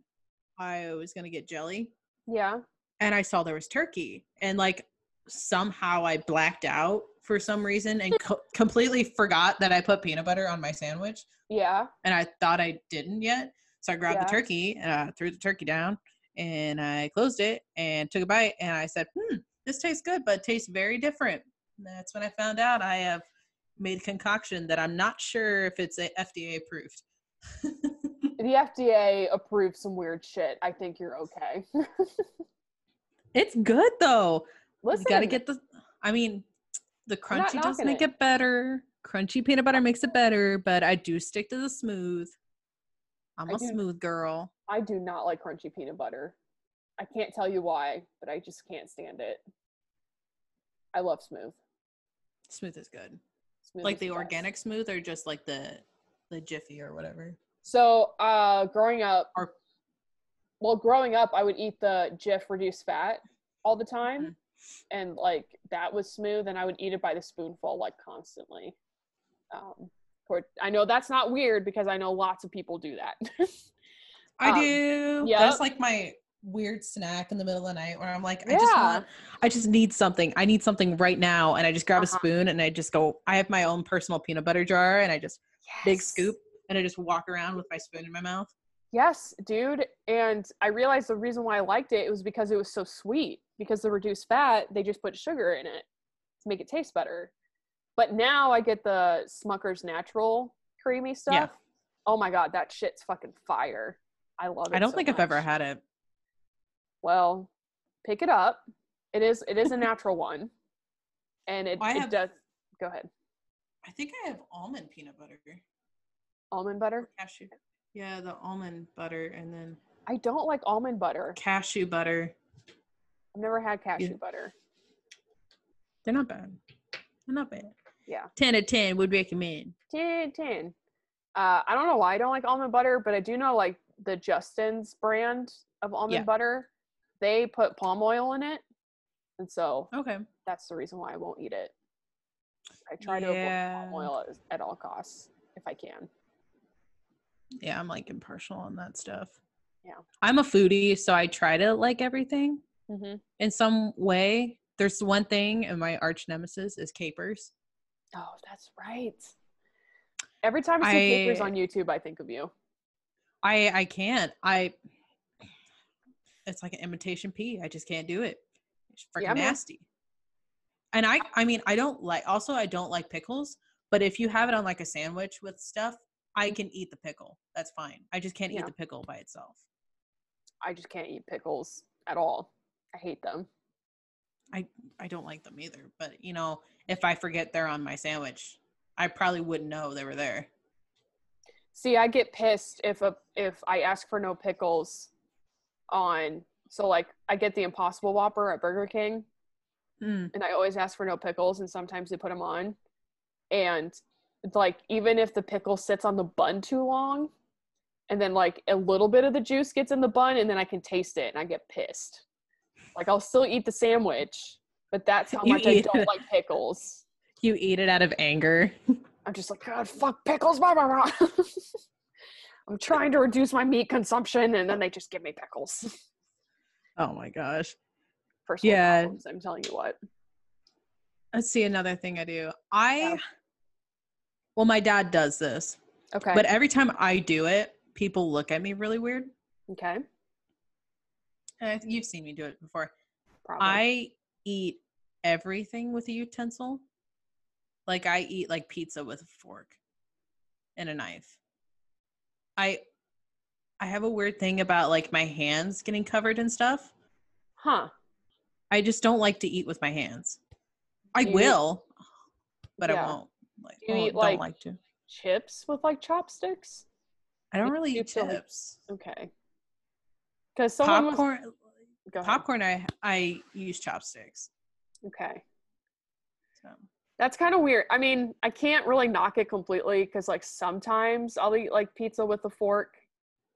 I was gonna get jelly Yeah. and I saw there was turkey and like somehow I blacked out for some reason and co- completely forgot that I put peanut butter on my sandwich, Yeah. and I thought I didn't yet. So I grabbed Yeah. the turkey and I threw the turkey down, and I closed it and took a bite, and I said, "Hmm, this tastes good, but tastes very different." And that's when I found out I have made a concoction that I'm not sure if it's a FDA approved. The FDA approved some weird shit. I think you're okay. it's good though. Listen, You gotta get the. I mean, the crunchy does make it. it better. Crunchy peanut butter makes it better, but I do stick to the smooth. I'm I a do- smooth girl. I do not like crunchy peanut butter. I can't tell you why, but I just can't stand it. I love smooth. Smooth is good. Smooth like is the best. organic smooth, or just like the the Jiffy or whatever. So, uh, growing up, Or- well, growing up, I would eat the Jif reduced fat all the time, Mhm. And like that was smooth, and I would eat it by the spoonful like constantly. Um, I know that's not weird because I know lots of people do that. I Um, do. yep. That's like my weird snack in the middle of the night where I'm like, I just want, I just need something. I need something right now, and I just grab Uh-huh. a spoon and I just go. I have my own personal peanut butter jar, and I just big scoop, and I just walk around with my spoon in my mouth. Yes, dude. And I realized the reason why I liked it, it was because it was so sweet. Because the reduced fat, they just put sugar in it to make it taste better. But now I get the Smucker's natural creamy stuff. Yeah. Oh my god, that shit's fucking fire. I love it. I don't so think I've ever had it. Well, pick it up. It is it is a natural one. And it, it have- does go ahead. I think I have almond peanut butter. Almond butter. Cashew. Yeah, the almond butter and then I don't like almond butter. cashew butter. I've never had cashew butter. They're not bad. They're not bad. Yeah. 10 to 10 would recommend. 10 10 uh i don't know why i don't like almond butter but i do know like the justin's brand of almond Yeah. butter they put palm oil in it and so Okay. that's the reason why i won't eat it i try to avoid palm oil at all costs if i can Yeah, I'm like impartial on that stuff. Yeah. I'm a foodie, so I try to like everything mm-hmm. in some way. There's one thing, and my arch nemesis is capers. oh that's right every time i see capers on youtube i think of you I I can't. I it's like an imitation pea. I just can't do it. It's freaking Yeah, nasty. And I I mean I don't like also I don't like pickles, but if you have it on like a sandwich with stuff, I can eat the pickle. That's fine. I just can't Yeah. eat the pickle by itself. i just can't eat pickles at all i hate them I I don't like them either. But you know, if I forget they're on my sandwich, I probably wouldn't know they were there. See, I get pissed if a if I ask for no pickles on so like I get the Impossible Whopper at Burger King Mm. and I always ask for no pickles and sometimes they put them on and like even if the pickle sits on the bun too long and then like a little bit of the juice gets in the bun and then I can taste it and I get pissed. Like I'll still eat the sandwich, but that's how You much I don't it. like pickles. You eat it out of anger. I'm just like, God, fuck pickles, blah, blah, blah. I'm trying to reduce my meat consumption, and then they just give me pickles. Oh my gosh. First Yeah. problems, I'm telling you what. Let's see another thing I do. I Yeah. Well, my dad does this, Okay. but every time I do it, people look at me really weird. okay. And I think you've seen me do it before. Probably. I eat everything with a utensil. Like I eat like pizza with a fork and a knife. I I have a weird thing about like my hands getting covered and stuff. huh. I just don't like to eat with my hands. I you- will, but Yeah. I won't. Like, Do you well, eat, don't like, like to. Chips with like chopsticks? I don't really eat like- chips. Okay. Because someone. Popcorn. Ahead. Popcorn. I I use chopsticks. Okay. So That's kind of weird. I mean, I can't really knock it completely because, like, sometimes I'll eat like pizza with a fork,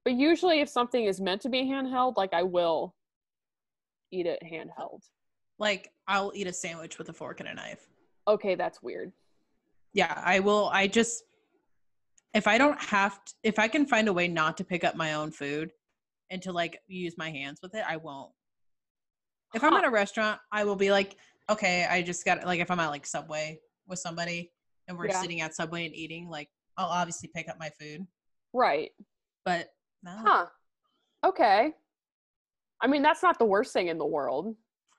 but usually, if something is meant to be handheld, like I will eat it handheld. like I'll eat a sandwich with a fork and a knife. Okay, that's weird. Yeah, I will. I just if I don't have to, if I can find a way not to pick up my own food and to like use my hands with it, I won't. If I'm at a restaurant, I will be like, okay, I just got like if I'm at like Subway with somebody and we're Yeah. sitting at Subway and eating, like I'll obviously pick up my food. Right. But no. Huh. Okay. I mean, that's not the worst thing in the world.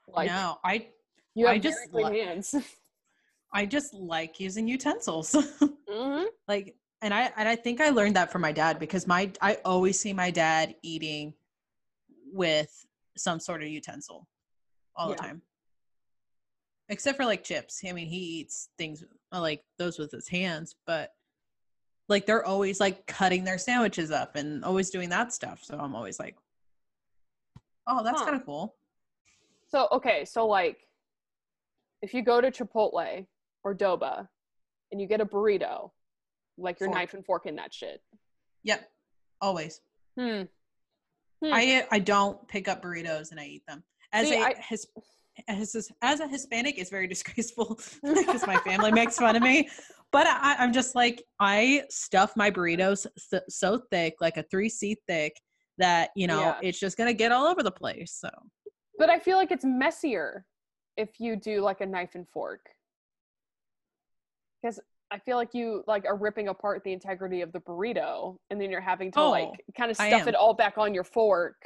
Like no, I you have I just clean hands. I just like using utensils. hmm like and I and I think I learned that from my dad because my I always see my dad eating with some sort of utensil all the time. Except for like chips. I mean, he eats things uh, like those with his hands, but like they're always like cutting their sandwiches up and always doing that stuff. So I'm always like, oh, that's Huh. kind of cool. So okay, so like if you go to Chipotle or Doba and you get a burrito, like your Fork. knife and fork in that shit. Yep, always. Hmm. Hmm. I I don't pick up burritos and I eat them. As See, a I- his, as, as a Hispanic, it's very disgraceful because my family makes fun of me. But I, I'm just like I stuff my burritos so, so thick, like a three C thick, that you know Yeah. it's just gonna get all over the place. So But I feel like it's messier if you do like a knife and fork. Because I feel like you like are ripping apart the integrity of the burrito and then you're having to Oh, like kind of stuff it all back on your fork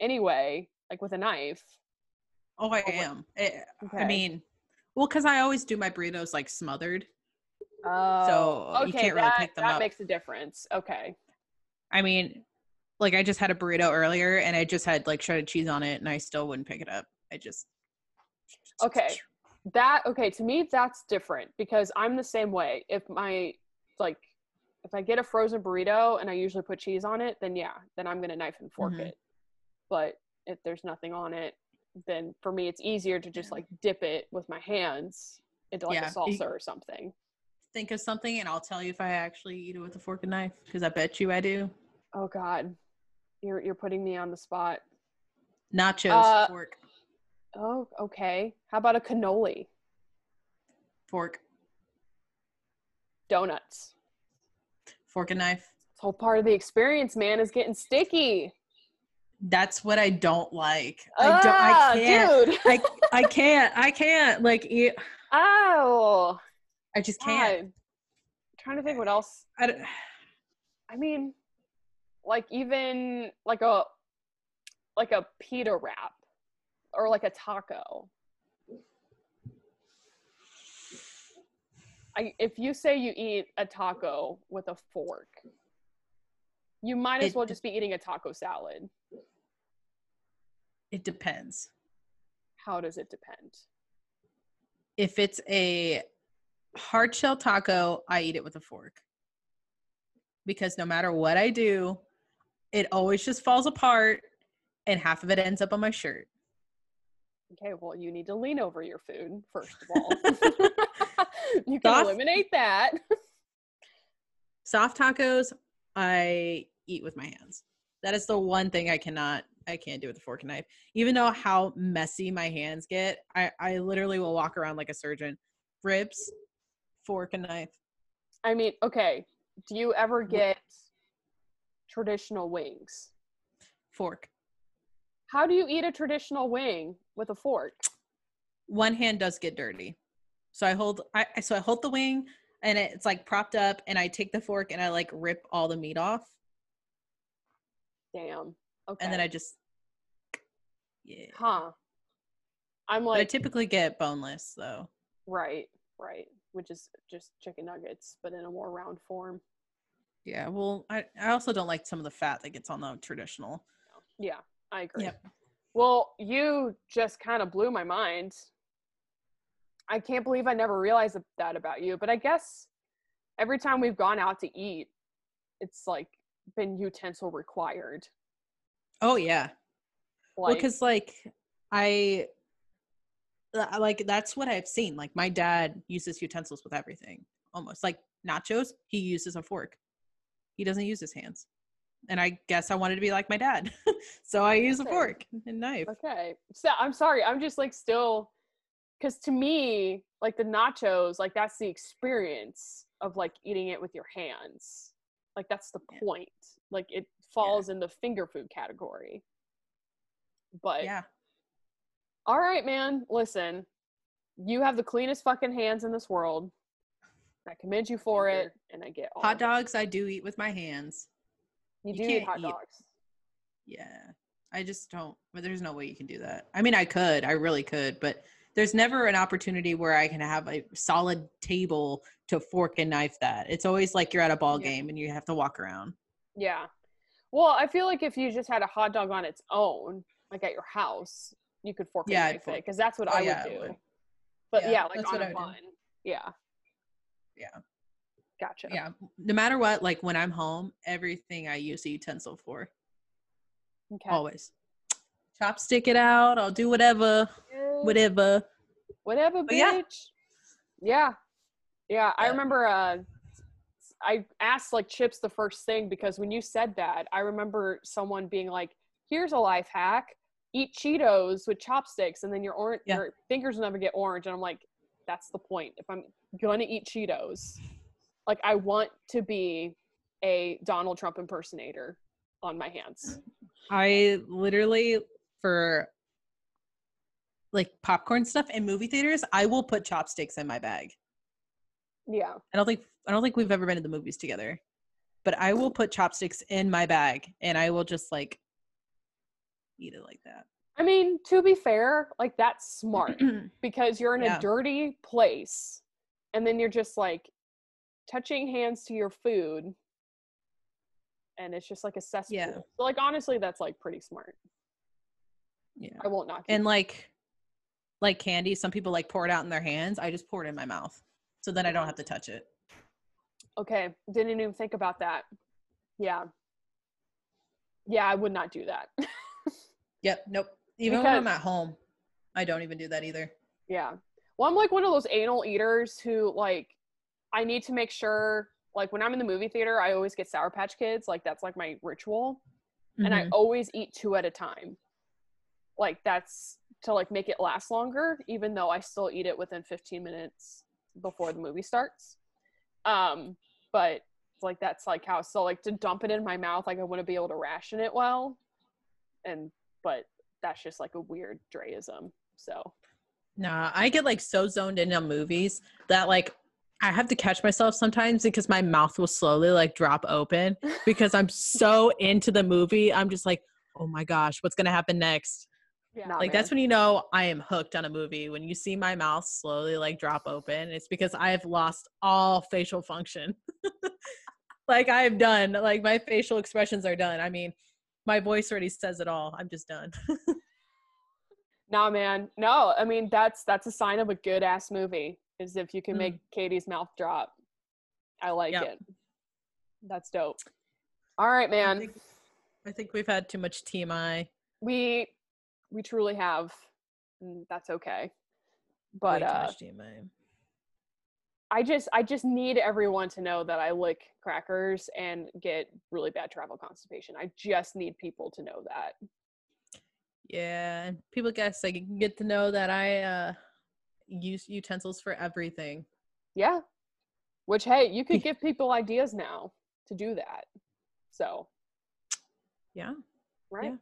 anyway, like with a knife. oh, I Oh, am. Eh, I mean, well, because I always do my burritos like smothered. Oh, you can't really that, pick them that up. That makes a difference. Okay. I mean, like I just had a burrito earlier and I just had like shredded cheese on it and I still wouldn't pick it up. I just Okay. That okay, to me that's different because I'm the same way. If my like if I get a frozen burrito and I usually put cheese on it, then yeah, then I'm gonna knife and fork Mhm. it. But if there's nothing on it, then for me it's easier to just like dip it with my hands into like Yeah, a salsa or something. think of something and I'll tell you if I actually eat it with a fork and knife because I bet you I do. Oh god. You're you're putting me on the spot. Nachos, Uh, fork, Oh, okay. How about a cannoli? fork, Donuts. fork and knife. It's whole part of the experience, man, is getting sticky. That's what I don't like. I don't. Ah, I can't. dude. I, I can't. I can't. Like eat. oh, I just can't. God. trying to think what else. I don't, I mean, like even like a like a pita wrap or like a taco. I, if you say you eat a taco with a fork, you might as It well just be eating a taco salad. it depends. How does it depend? If it's a hard shell taco, I eat it with a fork. Because no matter what I do, it always just falls apart and half of it ends up on my shirt. Okay, well, you need to lean over your food first of all. you can Soft- eliminate that. Soft tacos, I eat with my hands. That is the one thing I cannot I can't do with a fork and knife. Even though how messy my hands get, I, I literally will walk around like a surgeon. Ribs, fork and knife. I mean, okay, do you ever get traditional wings? Fork. How do you eat a traditional wing with a fork? One hand does get dirty. So I hold I so I hold the wing and it's like propped up and I take the fork and I like rip all the meat off Damn. Okay. and then I just yeah. huh. I'm But I typically get boneless though. right, right, which is just chicken nuggets but in a more round form. Yeah, well, I, I also don't like some of the fat that gets on the traditional. Yeah, I agree. Yep. Well, you just kind of blew my mind. I can't believe I never realized that about you, but I guess every time we've gone out to eat, it's like been utensil required. Oh yeah. well, because like I uh, like that's what I've seen. Like my dad uses utensils with everything, almost like nachos. He uses a fork. He doesn't use his hands. And I guess I wanted to be like my dad, so I use a fork and knife. okay. So I'm sorry. I'm just like still, because to me, like the nachos, like that's the experience of like eating it with your hands. Like that's the Yeah. point. Like it falls in the finger food category. But Yeah, All right, man. Listen, you have the cleanest fucking hands in this world. I commend you for it, and I get all Hot dogs I do eat with my hands. You you do eat hot eat- dogs. Yeah. I just don't but there's no way you can do that. I mean I could, I really could, but there's never an opportunity where I can have a solid table to fork and knife that. It's always like you're at a ball Yeah. game and you have to walk around. Yeah. Well, I feel like if you just had a hot dog on its own, like at your house, you could fork Yeah, and knife it because that's what Oh, I yeah, I would do. would. But Yeah, yeah, like on a bun. Yeah. Yeah. Gotcha. Yeah. No matter what, like when I'm home, everything I use a utensil for. Okay. Always. Chopstick it out. I'll do whatever. Yeah. Whatever. Whatever, But yeah. bitch. Yeah. Yeah. I remember uh I asked like chips the first thing because when you said that, I remember someone being like, here's a life hack. Eat Cheetos with chopsticks and then your orange Yeah. your fingers will never get orange. And I'm like, that's the point. If I'm gonna eat Cheetos, like I want to be a Donald Trump impersonator on my hands. I literally for like popcorn stuff in movie theaters, I will put chopsticks in my bag. Yeah. I don't think I don't think we've ever been to the movies together. But I will put chopsticks in my bag and I will just like eat it like that. I mean, to be fair, like that's smart. because you're in Yeah. a dirty place and then you're just like touching hands to your food and it's just like a cesspool. Yeah. So like honestly that's like pretty smart. yeah. I won't knock. And like like candy, some people like pour it out in their hands. I just pour it in my mouth. So then I don't have to touch it. okay, didn't even think about that. Yeah. Yeah, I would not do that. Yep. Nope. Even when I'm at home, I don't even do that either. yeah. Well, I'm like one of those anal eaters who like I need to make sure like when I'm in the movie theater, I always get Sour Patch Kids. Like that's like my ritual. and I Mhm. always eat two at a time. Like that's to like make it last longer, even though I still eat it within 15 minutes before the movie starts. Um, but like that's like how so like to dump it in my mouth, like I want to be able to ration it well. And but that's just like a weird Dreism. So Nah, I get like so zoned in on movies that like I have to catch myself sometimes because my mouth will slowly like drop open because I'm so into the movie. I'm just like, oh my gosh, what's gonna happen next? yeah, like that's when you know I am hooked on a movie. When you see my mouth slowly like drop open, it's because I have lost all facial function. like I have done, like my facial expressions are done. I mean, my voice already says it all. I'm just done. Nah, man. No, I mean that's that's a sign of a good ass movie. Is if you can Mm. make Katie's mouth drop. I like Yep. it. That's dope. All right, I man. think, I think we've had too much TMI. We we truly have. and That's okay. Way But too uh, much TMI. I just I just need everyone to know that I lick crackers and get really bad travel constipation. I just need people to know that. Yeah, and people guess like get to know that I uh use utensils for everything. Yeah. Which hey, you could give people ideas now to do that. So, Yeah, right?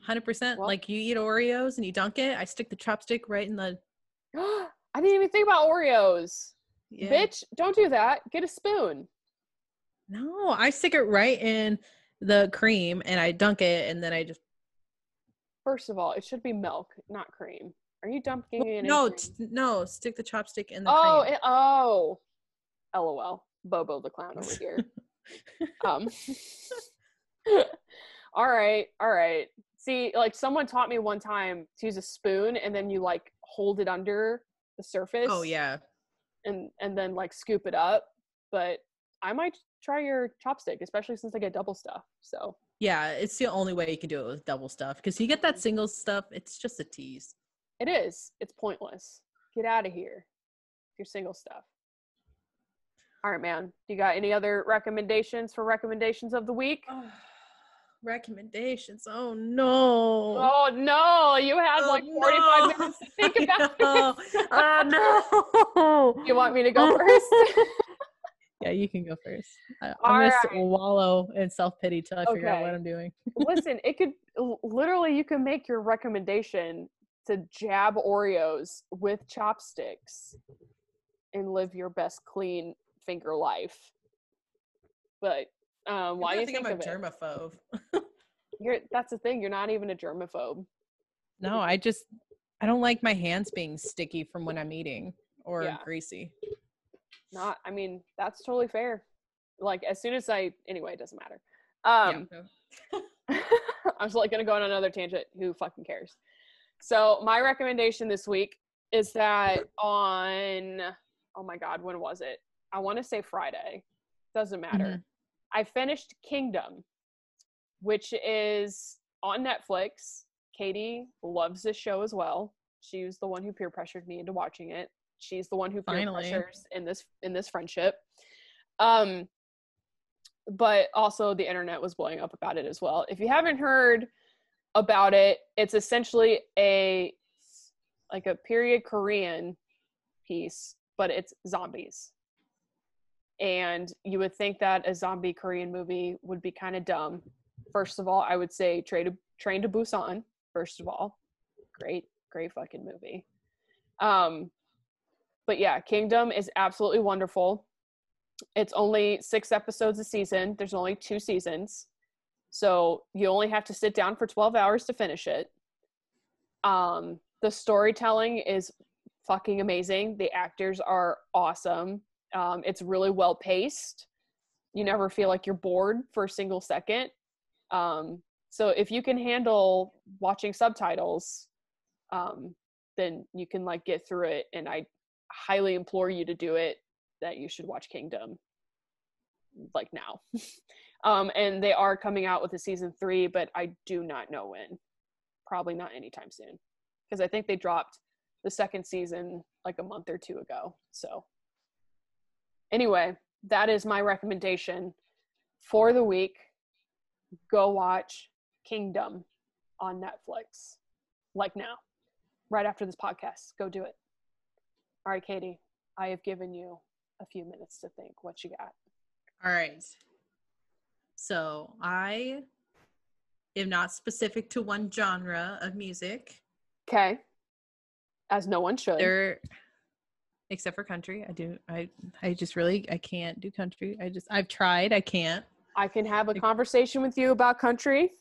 hundred percent. Well- Like you eat Oreos and you dunk it, I stick the chopstick right in the I didn't even think about Oreos. yeah. Bitch, don't do that. Get a spoon. No, I stick it right in the cream and I dunk it and then I just First of all, it should be milk, not cream. Are you dumping it in? no t- no stick the chopstick in the Oh, it, oh. LOL. Bobo the clown over here. um. all right, all right. See, like someone taught me one time to use a spoon and then you like hold it under the surface. oh yeah, And and then like scoop it up. But I might try your chopstick, especially since I get double stuff. So yeah. It's the only way you can do it with double stuff because you get that single stuff. It's just a tease. It is. It's pointless. Get out of here. Your single stuff. All right, man. Do you got any other recommendations for recommendations of the week? recommendations. Oh no. Oh no, you had Oh, like 45 no. minutes to think about it. Oh no. You want me to go first? yeah, you can go first. I, All I'm gonna right. wallow in self pity till I figure out what I'm doing. Listen, it could literally you can make your recommendation to jab Oreos with chopsticks and live your best clean finger life. But um, why do you think, I'm a germaphobe. You're, that's the thing. You're not even a germaphobe. No, I just I don't like my hands being sticky from when I'm eating or Yeah. greasy. Not. I mean, that's totally fair. Like as soon as I, anyway, it doesn't matter. Um, yeah. I was like gonna go on another tangent. Who fucking cares? So my recommendation this week is that on oh my god, when was it? I want to say Friday. Doesn't matter. Mhm. I finished Kingdom, which is on Netflix. Katie loves this show as well. She was the one who peer pressured me into watching it. She's the one who peer Finally. pressures in this in this friendship. Um but also the internet was blowing up about it as well. If you haven't heard about it, it's essentially a like a period Korean piece, but it's zombies. And you would think that a zombie Korean movie would be kind of dumb. First of all, I would say Train to, Train to Busan. First of all, great, great fucking movie. Um, but yeah, Kingdom is absolutely wonderful. It's only six episodes a season. There's only two seasons. So you only have to sit down for 12 hours to finish it. Um, the storytelling is fucking amazing. The actors are awesome. Um, it's really well paced. You never feel like you're bored for a single second. Um, so if you can handle watching subtitles, um, then you can like get through it. And I highly implore you to do it. That you should watch Kingdom, like now. um, and they are coming out with a season three, but I do not know when. Probably not anytime soon, because I think they dropped the second season like a month or two ago. So, anyway, that is my recommendation for the week. Go watch Kingdom on Netflix, like now, right after this podcast. Go do it. All right, Katie, I have given you a few minutes to think. What you got? All right. So I am not specific to one genre of music. Okay. As no one should. There except for country. I do I I just really I can't do country. I just I've tried, I can't. I can have a conversation with you about country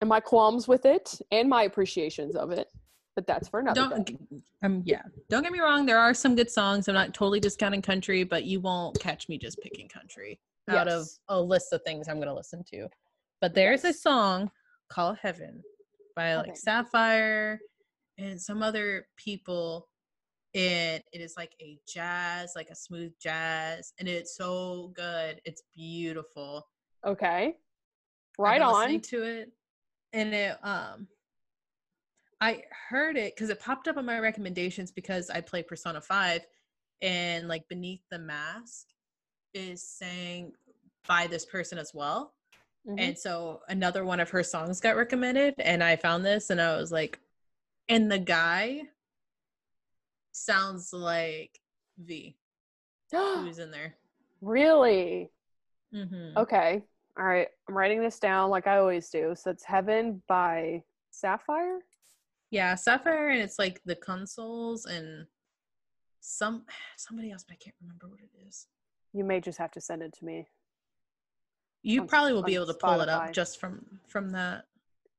and my qualms with it and my appreciations of it. But that's for another Don't um yeah. Don't get me wrong, there are some good songs. I'm not totally discounting country, but you won't catch me just picking country out of a list of things I'm gonna listen to. But there's a song called Heaven by like Sapphire and some other people. And it is like a jazz, like a smooth jazz, and it's so good. It's beautiful. Okay. Right on. listening to it, and it um, I heard it because it popped up on my recommendations because I play Persona Five, and like Beneath the Mask is sang by this person as well, Mhm. and so another one of her songs got recommended, and I found this, and I was like, and the guy sounds like V, who's in there. really? hmm Okay. All right. I'm writing this down like I always do. So it's Heaven by Sapphire. Yeah, Sapphire, and it's like the consoles and some somebody else, but I can't remember what it is. You may just have to send it to me. You On- probably will be able to pull it up just from from that.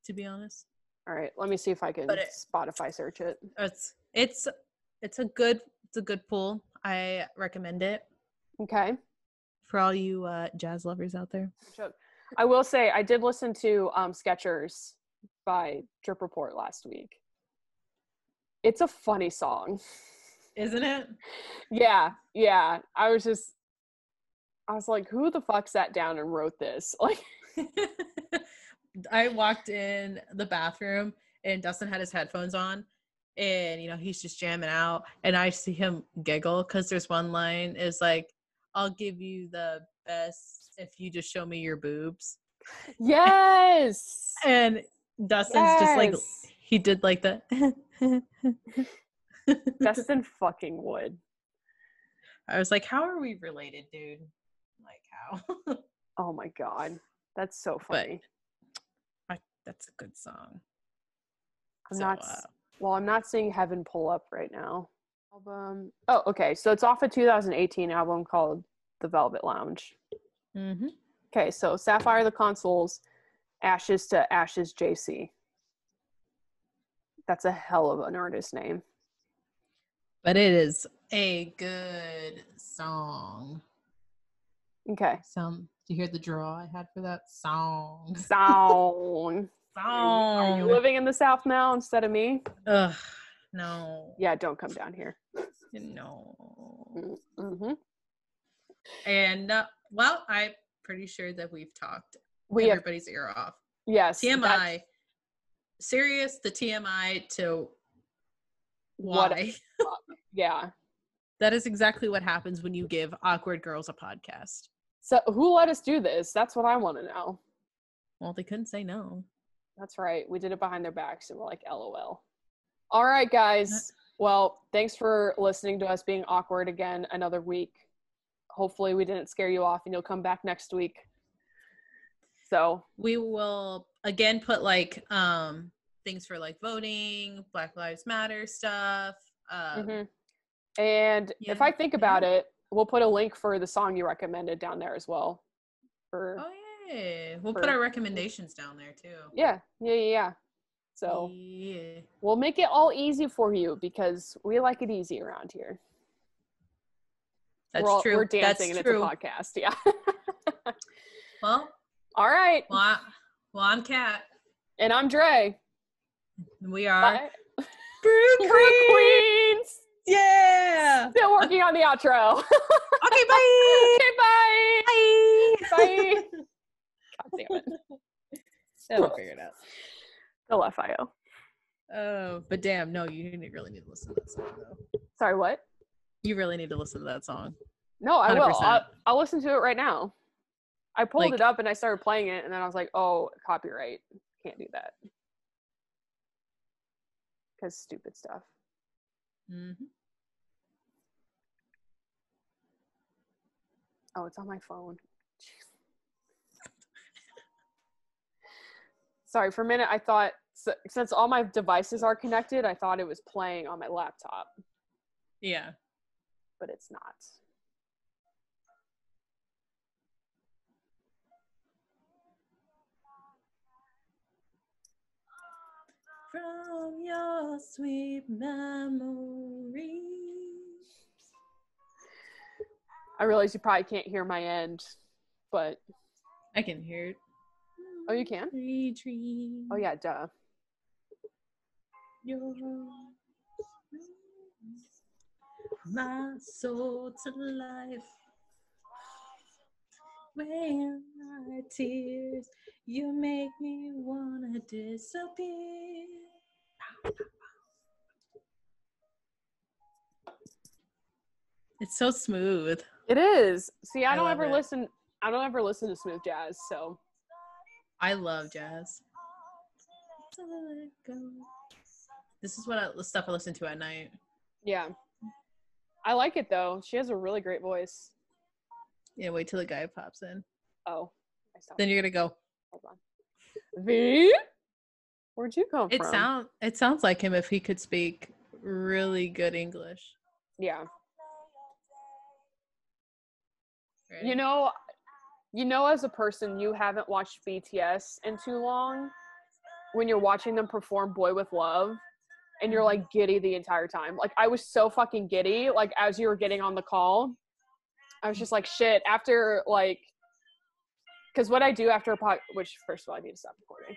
To be honest, All right. Let me see if I can it- Spotify search it. it's it's it's a good it's a good pool. I recommend it Okay. for all you uh, jazz lovers out there. I will say I did listen to um, Skechers by Drip Report last week. It's a funny song. Isn't it? Yeah, yeah. I was just, I was like, who the fuck sat down and wrote this? Like, I walked in the bathroom and Dustin had his headphones on and you know he's just jamming out and I see him giggle because there's one line is like I'll give you the best if you just show me your boobs yes, and Dustin's just like he did like the Dustin fucking would. I was like how are we related dude like how Oh my god, that's so But- funny. I, that's a good song I'm So, not. uh, Well, I'm not seeing Heaven pull up right now. Album. Oh, okay. So it's off a 2018 album called The Velvet Lounge. Mm-hmm. Okay, so Sapphire the Consoles, Ashes to Ashes JC. That's a hell of an artist name. But it is a good song. Okay. Some do you hear the draw I had for that song? Song. Song. Are you living in the South now instead of me? Ugh, no, Yeah, don't come down here. no. Mm-hmm. And uh, well, I'm pretty sure that we've talked We have everybody's ear off. yes. TMI, serious. The TMI to What- why? Yeah. that is exactly what happens when you give awkward girls a podcast. So who let us do this? That's what I want to know. Well, they couldn't say no. That's right. We did it behind their backs and we're like, LOL. All right, guys. Well, thanks for listening to us being awkward again another week. Hopefully, we didn't scare you off and you'll come back next week. So, we will again put like um things for like voting black lives matter stuff um mhm. and if I think about it, we'll put a link for the song you recommended down there as well. For oh yeah we'll for- put our recommendations down there too yeah, yeah, yeah, yeah. So yeah we'll make it all easy for you because we like it easy around here. that's we're all, true We're dancing that's and true it's a podcast. Yeah. well all right. well, I, well i'm kat And I'm Dre. we are Bye. Brew Brew Queen. Yeah Still working on the outro. okay bye okay, bye. bye Bye. God damn it. that'll figure it out Go FIO. oh but damn no you really need to listen to that song though Sorry, what? you really need to listen to that song No, I will. 100%. I'll, I'll listen to it right now. I pulled Like- it up and I started playing it, and then I was like, oh, copyright. Can't do that. Because stupid stuff. Hmm Oh, it's on my phone. Jeez. Sorry, for a minute I thought since all my devices are connected, I thought it was playing on my laptop, yeah but it's not. From your sweet memory. I realize you probably can't hear my end, but I can hear it. Oh, you can? Retreat oh yeah, duh. your my soul to life. When my tears, you make me wanna disappear. It's so smooth. It is. See, I, I don't ever it. listen. I don't ever listen to smooth jazz, so I love jazz. This is what I, the stuff I listen to at night. yeah. I like it though. She has a really great voice. Yeah, wait till the guy pops in. Oh. Then you're gonna go. Hold on. V, where'd you come It from? sound it sounds like him if he could speak really good English. yeah. You know, you know, as a person, you haven't watched BTS in too long. When you're watching them perform "Boy with Luv," and you're mm-hmm. like giddy the entire time. Like I was so fucking giddy. Like as you were getting on the call, I was mm. just like, shit. After like, because what I do after a pod, which first of all, I need to stop recording.